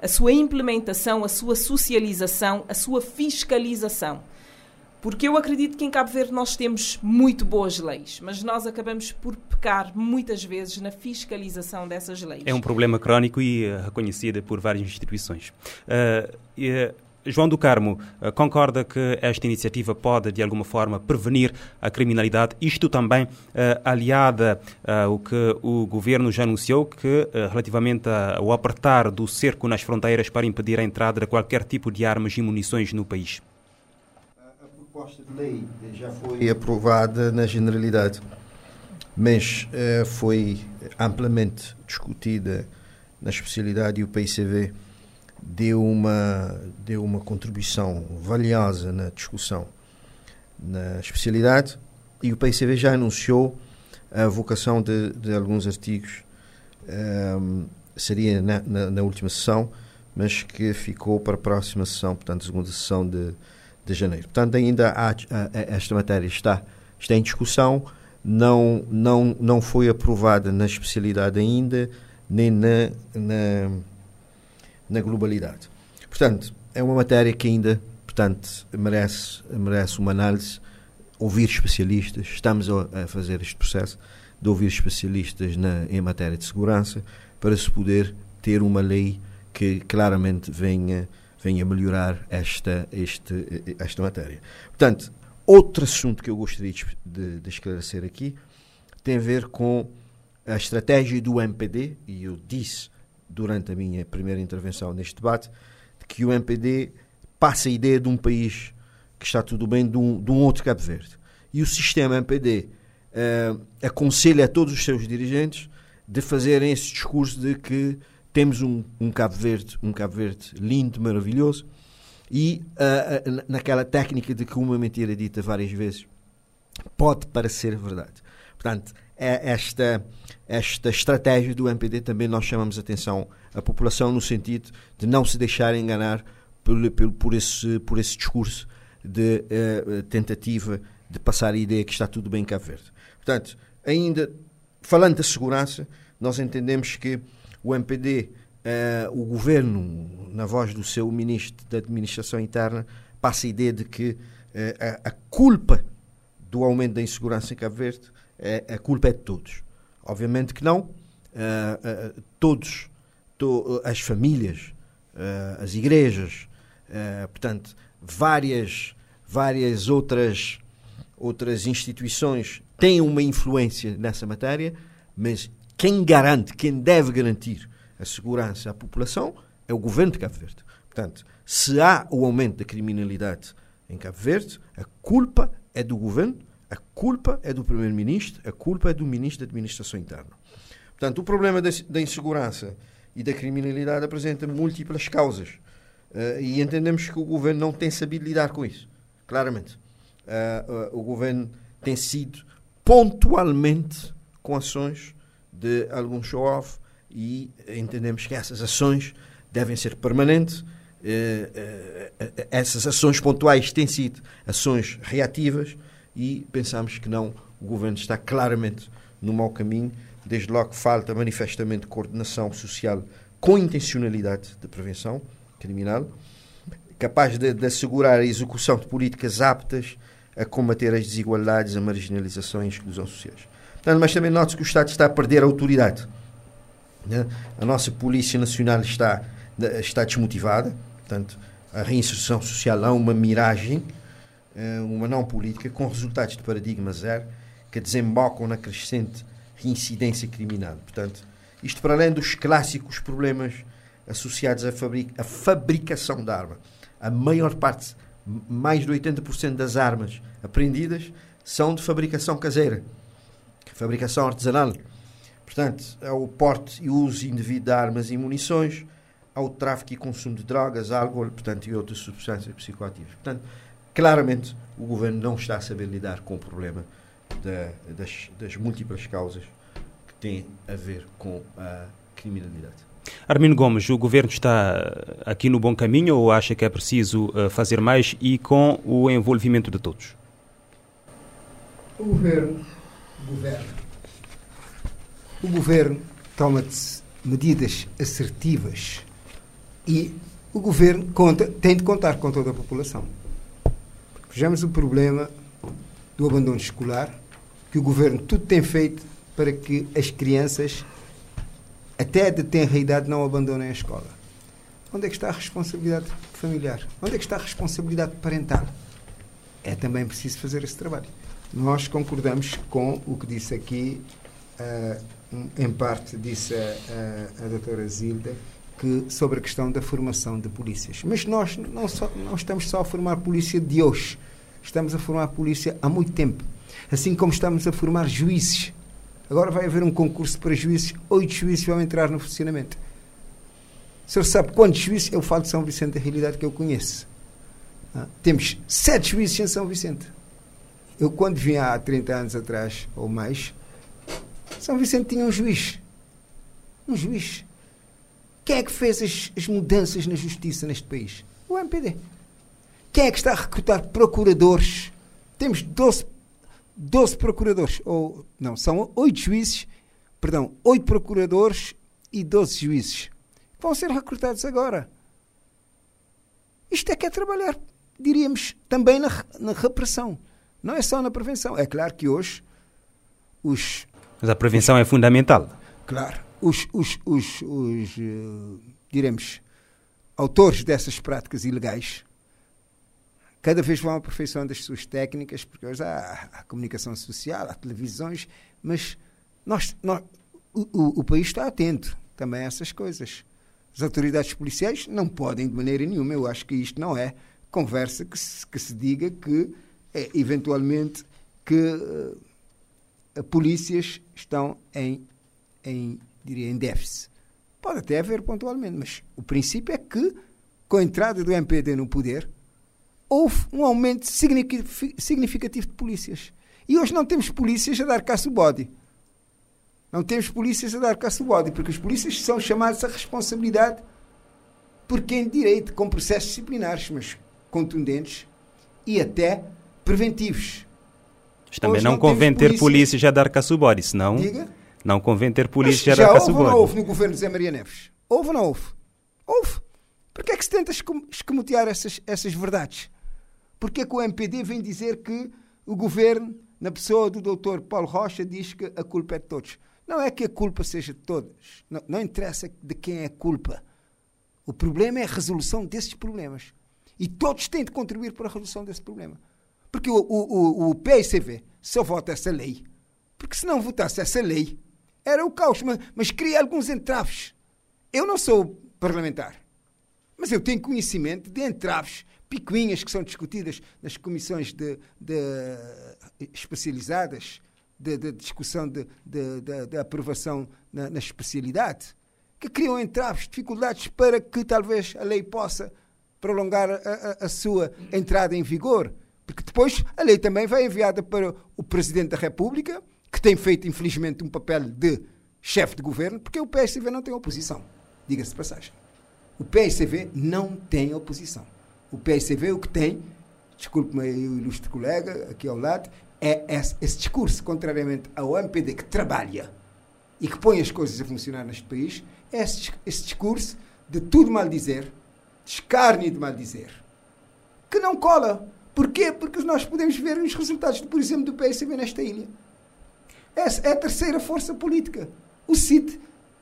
a sua implementação, a sua socialização, a sua fiscalização. Porque eu acredito que em Cabo Verde nós temos muito boas leis, mas nós acabamos por pecar muitas vezes na fiscalização dessas leis. É um problema crónico e uh, reconhecido por várias instituições. Uh, João do Carmo eh, concorda que esta iniciativa pode, de alguma forma, prevenir a criminalidade, isto também uh, aliada ao que o governo já anunciou, que relativamente ao apertar do cerco nas fronteiras para impedir a entrada de qualquer tipo de armas e munições no país. A proposta de lei já foi aprovada na generalidade, mas foi amplamente discutida na especialidade e o PICV deu uma, deu uma contribuição valiosa na discussão na especialidade e o PICV já anunciou a vocação de, de alguns artigos, um, seria na, na, na, última sessão, mas que ficou para a próxima sessão, portanto, segunda sessão de, de janeiro. Portanto, ainda há, esta matéria está, está em discussão, não, não, não foi aprovada na especialidade ainda, nem na, na na globalidade. Portanto, é uma matéria que ainda, portanto, merece, merece uma análise, ouvir especialistas, estamos a, a fazer este processo de ouvir especialistas na, em matéria de segurança para se poder ter uma lei que claramente venha, venha melhorar esta, este, esta matéria. Portanto, outro assunto que eu gostaria de, de esclarecer aqui tem a ver com a estratégia do MPD, e eu disse durante a minha primeira intervenção neste debate, de que o MPD passa a ideia de um país que está tudo bem de um, de um outro Cabo Verde. E o sistema MPD uh, eh, aconselha a todos os seus dirigentes de fazerem esse discurso de que temos um, um Cabo Verde, um Cabo Verde lindo, maravilhoso, e uh, naquela técnica de que uma mentira dita várias vezes pode parecer verdade. Portanto, é esta, esta estratégia do MPD também nós chamamos atenção à população no sentido de não se deixar enganar por, por, por, esse, por esse discurso de uh, tentativa de passar a ideia que está tudo bem em Cabo Verde. Portanto, ainda falando da segurança, nós entendemos que o MPD, uh, eh, o governo, na voz do seu ministro da Administração Interna, passa a ideia de que uh, a, a culpa do aumento da insegurança em Cabo Verde é, a culpa é de todos. Obviamente que não. Uh, uh, todos, to, as famílias, uh, as igrejas, portanto, várias, várias outras, outras instituições têm uma influência nessa matéria, mas quem garante, quem deve garantir a segurança à população é o governo de Cabo Verde. Portanto, se há o aumento da criminalidade em Cabo Verde, a culpa é do governo a culpa é do Primeiro-Ministro, a culpa é do Ministro da Administração Interna. Portanto, o problema da insegurança e da criminalidade apresenta múltiplas causas. Uh, e entendemos que o governo não tem sabido lidar com isso, claramente. Uh, uh, o governo tem sido pontualmente com ações de algum show-off e entendemos que essas ações devem ser permanentes essas ações pontuais têm sido ações reativas e pensamos que não, o governo está claramente no mau caminho. Desde logo falta manifestamente coordenação social com intencionalidade de prevenção criminal, capaz de, de assegurar a execução de políticas aptas a combater as desigualdades, a marginalização e a exclusão sociais. Portanto, mas também note que o Estado está a perder a autoridade. Né? A nossa Polícia Nacional está, está desmotivada, portanto, a reinserção social é uma miragem, uma não política, com resultados de paradigma zero, que desembocam na crescente reincidência criminal. Portanto, isto para além dos clássicos problemas associados à, fabric à fabricação da arma. A maior parte, mais de 80% das armas apreendidas são de fabricação caseira, fabricação artesanal. Portanto, ao porte e uso indevido de armas e munições, ao tráfico e consumo de drogas, álcool, portanto, e outras substâncias psicoativas. Portanto, claramente, o governo não está a saber lidar com o problema da, das, das múltiplas causas que têm a ver com a criminalidade. Armindo Gomes, o governo está aqui no bom caminho ou acha que é preciso uh, fazer mais e com o envolvimento de todos? O governo, o governo, o governo toma medidas assertivas e o governo conta, tem de contar com toda a população. Vejamos o problema do abandono escolar, que o governo tudo tem feito para que as crianças, até de tenra idade, não abandonem a escola. Onde é que está a responsabilidade familiar? Onde é que está a responsabilidade parental? É também preciso fazer esse trabalho. Nós concordamos com o que disse aqui, uh, em parte disse a, a, a doutora Zilda, que, sobre a questão da formação de polícias. Mas nós não, só, não estamos só a formar polícia de hoje, estamos a formar polícia há muito tempo. Assim como estamos a formar juízes. Agora vai haver um concurso para juízes, oito juízes vão entrar no funcionamento. O senhor sabe quantos juízes? Eu falo de São Vicente, a realidade que eu conheço. Ah, temos sete juízes em São Vicente. Eu, quando vim há 30 anos atrás, ou mais, São Vicente tinha um juiz. Um juiz. Quem é que fez as, as mudanças na justiça neste país? O MPD. Quem é que está a recrutar procuradores? Temos 12, 12 procuradores, ou não, são 8 juízes, perdão, 8 procuradores e 12 juízes vão ser recrutados agora. Isto é que é trabalhar, diríamos, também na, na repressão. Não é só na prevenção. É claro que hoje os. Mas a prevenção os, é fundamental. Claro os, os, os, os uh, diremos, autores dessas práticas ilegais cada vez vão aperfeiçoando as suas técnicas, porque hoje há a comunicação social, há televisões, mas nós, nós o, o, país está atento também a essas coisas. As autoridades policiais não podem, de maneira nenhuma, eu acho que isto não é conversa que se, que se diga que, é, eventualmente, que uh, polícias estão em, em diria, em déficit. Pode até haver pontualmente, mas o princípio é que, com a entrada do MPD no poder, houve um aumento significativo de polícias. E hoje não temos polícias a dar caça o bode. Não temos polícias a dar caça o bode, porque os polícias são chamados à responsabilidade por quem direito, com processos disciplinares, mas contundentes e até preventivos. Mas também não, não convém ter polícias a dar caça o bode, senão... Diga? Não convém ter polícia já houve ou não houve no governo de Zé Maria Neves? Houve ou não houve? Houve. Por que é que se tenta escamotear essas, essas verdades? Porque é que o MPD vem dizer que o governo, na pessoa do doutor Paulo Rocha, diz que a culpa é de todos? Não é que a culpa seja de todos. Não, não interessa de quem é a culpa. O problema é a resolução desses problemas. E todos têm de contribuir para a resolução desse problema. Porque o, o, o, o PICV só vota essa lei. Porque se não votasse essa lei, era o caos, mas, mas cria alguns entraves. Eu não sou parlamentar, mas eu tenho conhecimento de entraves, picuinhas que são discutidas nas comissões de, de especializadas de, de, discussão de, de aprovação na, na, especialidade, que criam entraves, dificuldades para que talvez a lei possa prolongar a, a, a sua entrada em vigor. Porque depois a lei também vai enviada para o Presidente da República que tem feito, infelizmente, um papel de chefe de governo, porque o PSV não tem oposição, diga-se de passagem. O PSCV não tem oposição. O PSCV o que tem, desculpe-me o ilustre colega aqui ao lado, é esse, esse, discurso, contrariamente ao MPD que trabalha e que põe as coisas a funcionar neste país, é esse, esse discurso de tudo mal dizer, de escárnio de mal dizer, que não cola. Porquê? Porque nós podemos ver os resultados, por exemplo, do PSCB nesta ilha. Essa é a terceira força política. O CID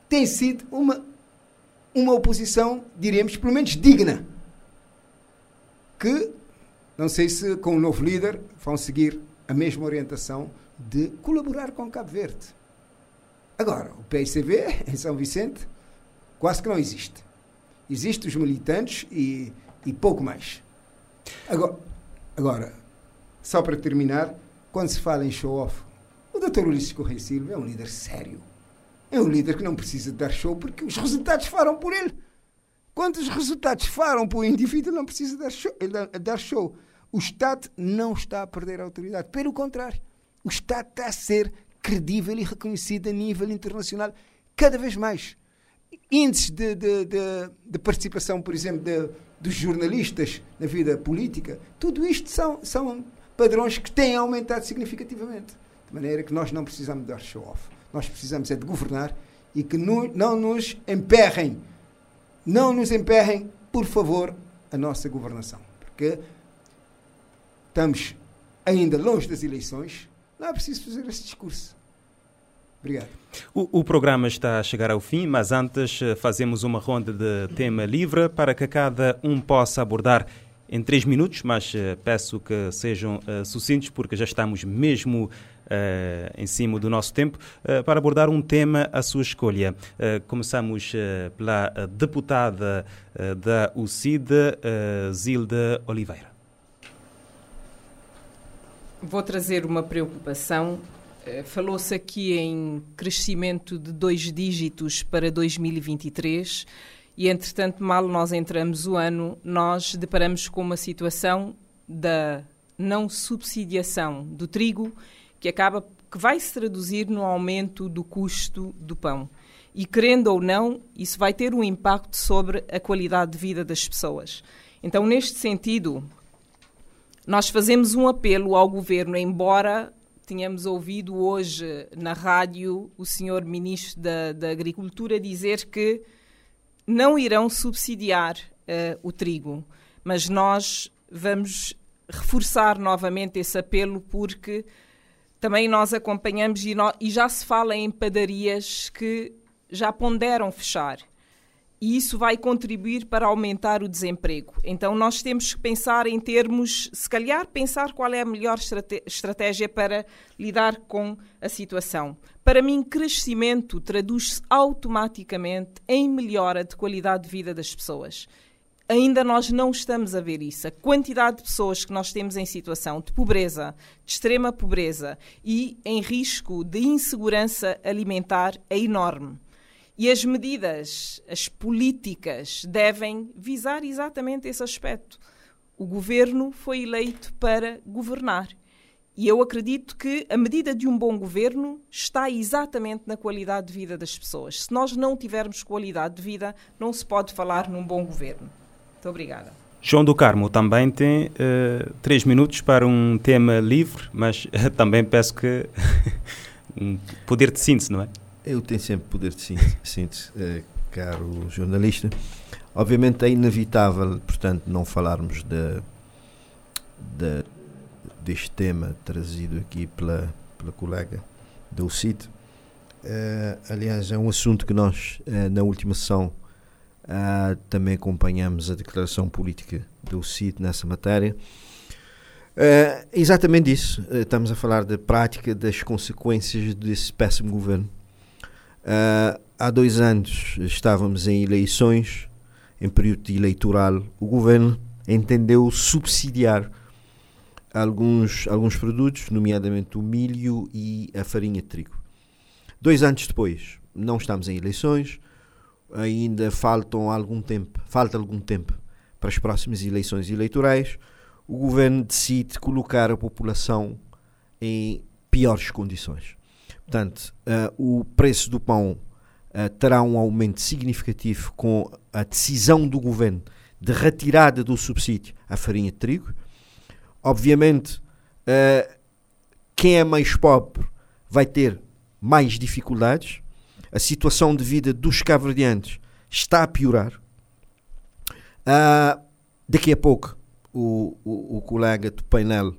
tem sido uma, uma oposição, diremos, pelo menos digna. Que, não sei se com o novo líder vão seguir a mesma orientação de colaborar com Cabo Verde. Agora, o PICB em São Vicente quase que não existe. Existem os militantes e, e pouco mais. Agora, agora, só para terminar, quando se fala em show-off, o Dr. Ulisses Correia Silva é um líder sério. É um líder que não precisa dar show porque os resultados falam por ele. Quando os resultados falam por o indivíduo, não precisa dar show, dar show. O Estado não está a perder a autoridade. Pelo contrário, o Estado está a ser credível e reconhecido a nível internacional cada vez mais. Índices de, de, de, de participação, por exemplo, dos jornalistas na vida política, tudo isto são, são padrões que têm aumentado significativamente. De maneira que nós não precisamos dar show-off. Nós precisamos é de governar e que no, não nos emperrem, não nos emperrem, por favor, a nossa governação. Porque estamos ainda longe das eleições, não é preciso fazer esse discurso. Obrigado. O, o, programa está a chegar ao fim, mas antes eh, fazemos uma ronda de tema livre para que cada um possa abordar em três minutos, mas uh, peço que sejam uh, sucintos porque já estamos mesmo em cima do nosso tempo para abordar um tema à sua escolha. começamos pela deputada da UCID, Zilda Oliveira. Vou trazer uma preocupação. Falou-se aqui em crescimento de dois dígitos para 2023 e, entretanto, mal nós entramos o ano, nós deparamos com uma situação da não subsidiação do trigo que acaba que vai se traduzir no aumento do custo do pão. E querendo ou não, isso vai ter um impacto sobre a qualidade de vida das pessoas. Então, neste sentido, nós fazemos um apelo ao governo, embora tenhamos ouvido hoje na rádio o senhor ministro da, da Agricultura dizer que não irão subsidiar uh, o trigo, mas nós vamos reforçar novamente esse apelo porque também nós acompanhamos e, e já se fala em padarias que já ponderam fechar e isso vai contribuir para aumentar o desemprego. Então nós temos que pensar em termos, se calhar pensar qual é a melhor estratégia para lidar com a situação. Para mim, crescimento traduz-se automaticamente em melhora de qualidade de vida das pessoas. Ainda nós não estamos a ver isso. A quantidade de pessoas que nós temos em situação de pobreza, de extrema pobreza e em risco de insegurança alimentar é enorme. E as medidas, as políticas devem visar exatamente esse aspecto. O governo foi eleito para governar. E eu acredito que a medida de um bom governo está exatamente na qualidade de vida das pessoas. Se nós não tivermos qualidade de vida, não se pode falar num bom governo. Muito obrigada. João do Carmo também tem uh, três minutos para um tema livre, mas uh, também peço que um poder de síntese, não é? Eu tenho sempre poder de síntese, uh, caro jornalista. Obviamente é inevitável, portanto, não falarmos de, de, deste tema trazido aqui pela, pela colega da UCIT. Uh, aliás, é um assunto que nós, uh, na última sessão, também acompanhamos a declaração política da UCIT nessa matéria. exatamente isso. estamos a falar da prática das consequências desse péssimo governo Uh, há dois anos estávamos em eleições, em período eleitoral. O governo entendeu subsidiar alguns, alguns produtos, nomeadamente o milho e a farinha de trigo. Dois anos depois, não estamos em eleições, ainda faltam algum tempo, falta algum tempo para as próximas eleições eleitorais. O governo decide colocar a população em piores condições. Portanto, uh, o preço do pão uh, terá um aumento significativo com a decisão do governo de retirada do subsídio à farinha de trigo. Obviamente, uh, quem é mais pobre vai ter mais dificuldades. A situação de vida dos caverdianos está a piorar. Uh, daqui a pouco, o, o, o, colega do painel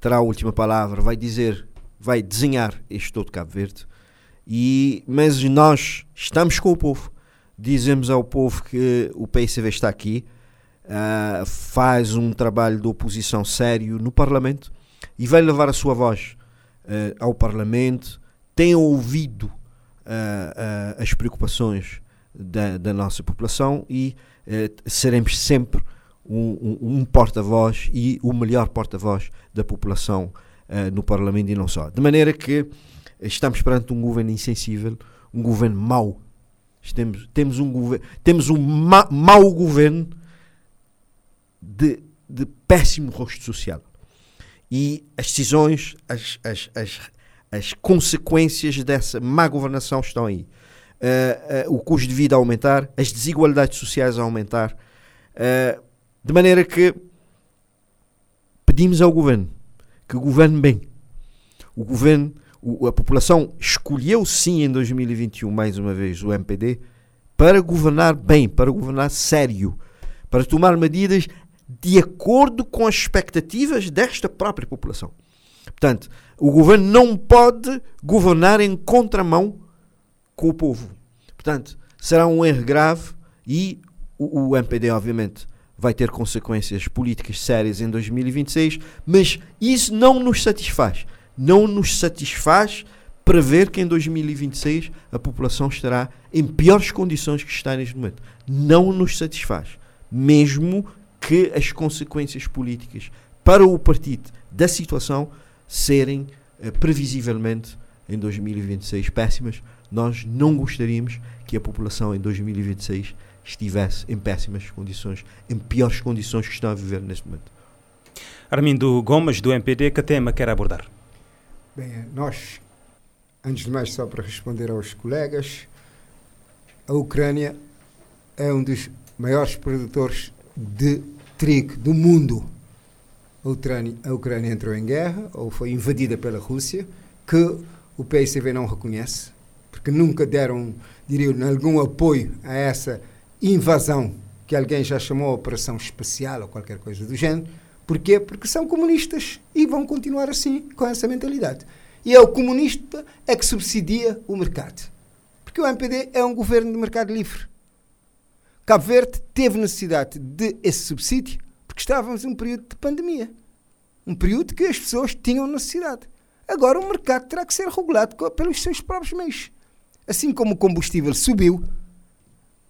terá a última palavra, vai dizer, vai desenhar este todo Cabo Verde. E, mas nós estamos com o povo. Dizemos ao povo que o PSV está aqui, uh, faz um trabalho de oposição sério no Parlamento e vai levar a sua voz uh, ao Parlamento, tem ouvido uh, as preocupações da, da, nossa população e seremos sempre um, um, um porta-voz e o melhor porta-voz da população no Parlamento e não só. De maneira que estamos perante um governo insensível, um governo mau. Temos, temos um, temos um ma, mau governo de, de péssimo rosto social. E as decisões, as, as, as, as consequências dessa má governação estão aí. Uh, uh, o custo de vida a aumentar, as desigualdades sociais a aumentar, uh, de maneira que pedimos ao governo que governe bem. O governo, o, a população escolheu sim em 2021, mais uma vez, o MPD para governar bem, para governar sério, para tomar medidas de acordo com as expectativas desta própria população. Portanto, o governo não pode governar em contramão com o povo. Portanto, será um erro grave e o, o MPD, obviamente, vai ter consequências políticas sérias em 2026, mas isso não nos satisfaz. Não nos satisfaz prever que em 2026 a população estará em piores condições que está neste momento. Não nos satisfaz. Mesmo que as consequências políticas para o partido da situação serem eh, previsivelmente em 2026 péssimas. Nós não gostaríamos que a população em 2026 estivesse em péssimas condições, em piores condições que estão a viver neste momento. Armindo Gomes, do MPD, que tema quer abordar? Bem, nós, antes de mais, só para responder aos colegas, a Ucrânia é um dos maiores produtores de trigo do mundo. A Ucrânia, a Ucrânia entrou em guerra ou foi invadida pela Rússia, que o PSV não reconhece, porque nunca deram, diria, algum apoio a essa invasão que alguém já chamou operação especial ou qualquer coisa do género. Porquê? Porque são comunistas e vão continuar assim, com essa mentalidade. E é o comunista é que subsidia o mercado. Porque o MPD é um governo de mercado livre. Cabo Verde teve necessidade de esse subsídio porque estávamos em um período de pandemia. Um período que as pessoas tinham necessidade. Agora o mercado terá que ser regulado pelos seus próprios meios. Assim como o combustível subiu,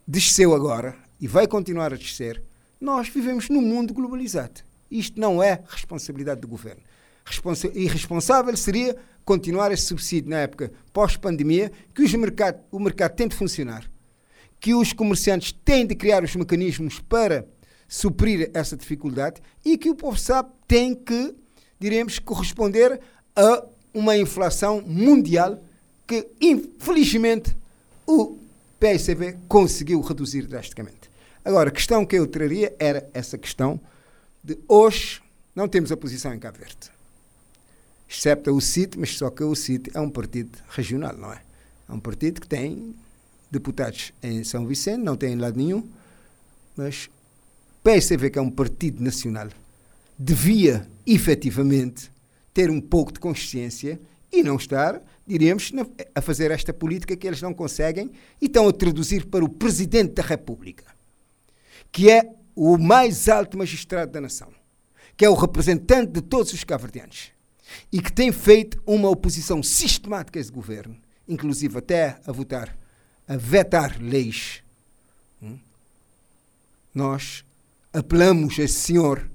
desceu agora e vai continuar a descer, nós vivemos num mundo globalizado. Isto não é responsabilidade do governo. Responsa irresponsável seria continuar esse subsídio na época pós-pandemia, que mercado, o mercado tem de funcionar que os comerciantes têm de criar os mecanismos para suprir essa dificuldade e que o povo sabe tem que, diremos, corresponder a uma inflação mundial que, infelizmente, o PSB conseguiu reduzir drasticamente. Agora, a questão que eu traria era essa questão de hoje não temos oposição em Cabo Verde. Excepto o CIT, mas só que o CIT é um partido regional, não é? É um partido que tem deputados em São Vicente, não tem lado nenhum, mas PSV, que é um partido nacional, devia efetivamente ter um pouco de consciência e não estar, diríamos, a fazer esta política que eles não conseguem e estão a traduzir para o Presidente da República, que é o mais alto magistrado da nação, que é o representante de todos os caverdianos e que tem feito uma oposição sistemática a esse governo, inclusive até a votar a vetar leis. Hum? Nós apelamos a esse senhor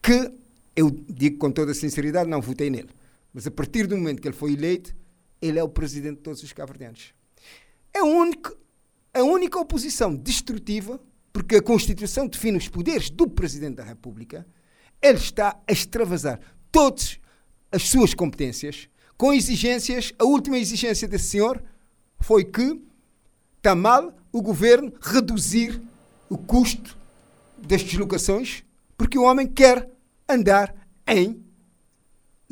que, eu digo com toda sinceridade, não votei nele. Mas a partir do momento que ele foi eleito, ele é o presidente de todos os caverdianos. É a única, a única oposição destrutiva, porque a Constituição define os poderes do Presidente da República, ele está a extravasar todas as suas competências com exigências. A última exigência desse senhor foi que está mal o governo reduzir o custo das deslocações, porque o homem quer andar em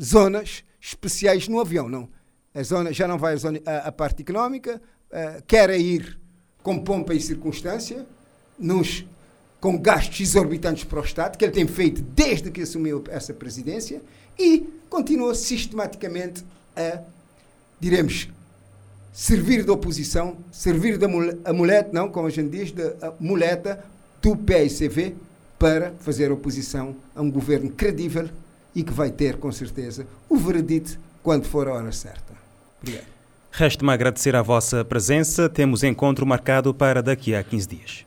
zonas especiais no avião, não. A zona já não vai a, zona, a, a parte económica, uh, quer ir com pompa e circunstância, nos, com gastos exorbitantes para o Estado, que ele tem feito desde que assumiu essa presidência, e continua sistematicamente a, diremos, servir de oposição, servir de muleta, não, como a gente diz, de muleta do PSCV para fazer oposição a um governo credível e que vai ter, com certeza, o veredito quando for a hora certa. Obrigado. Resta-me agradecer a vossa presença. Temos encontro marcado para daqui a 15 dias.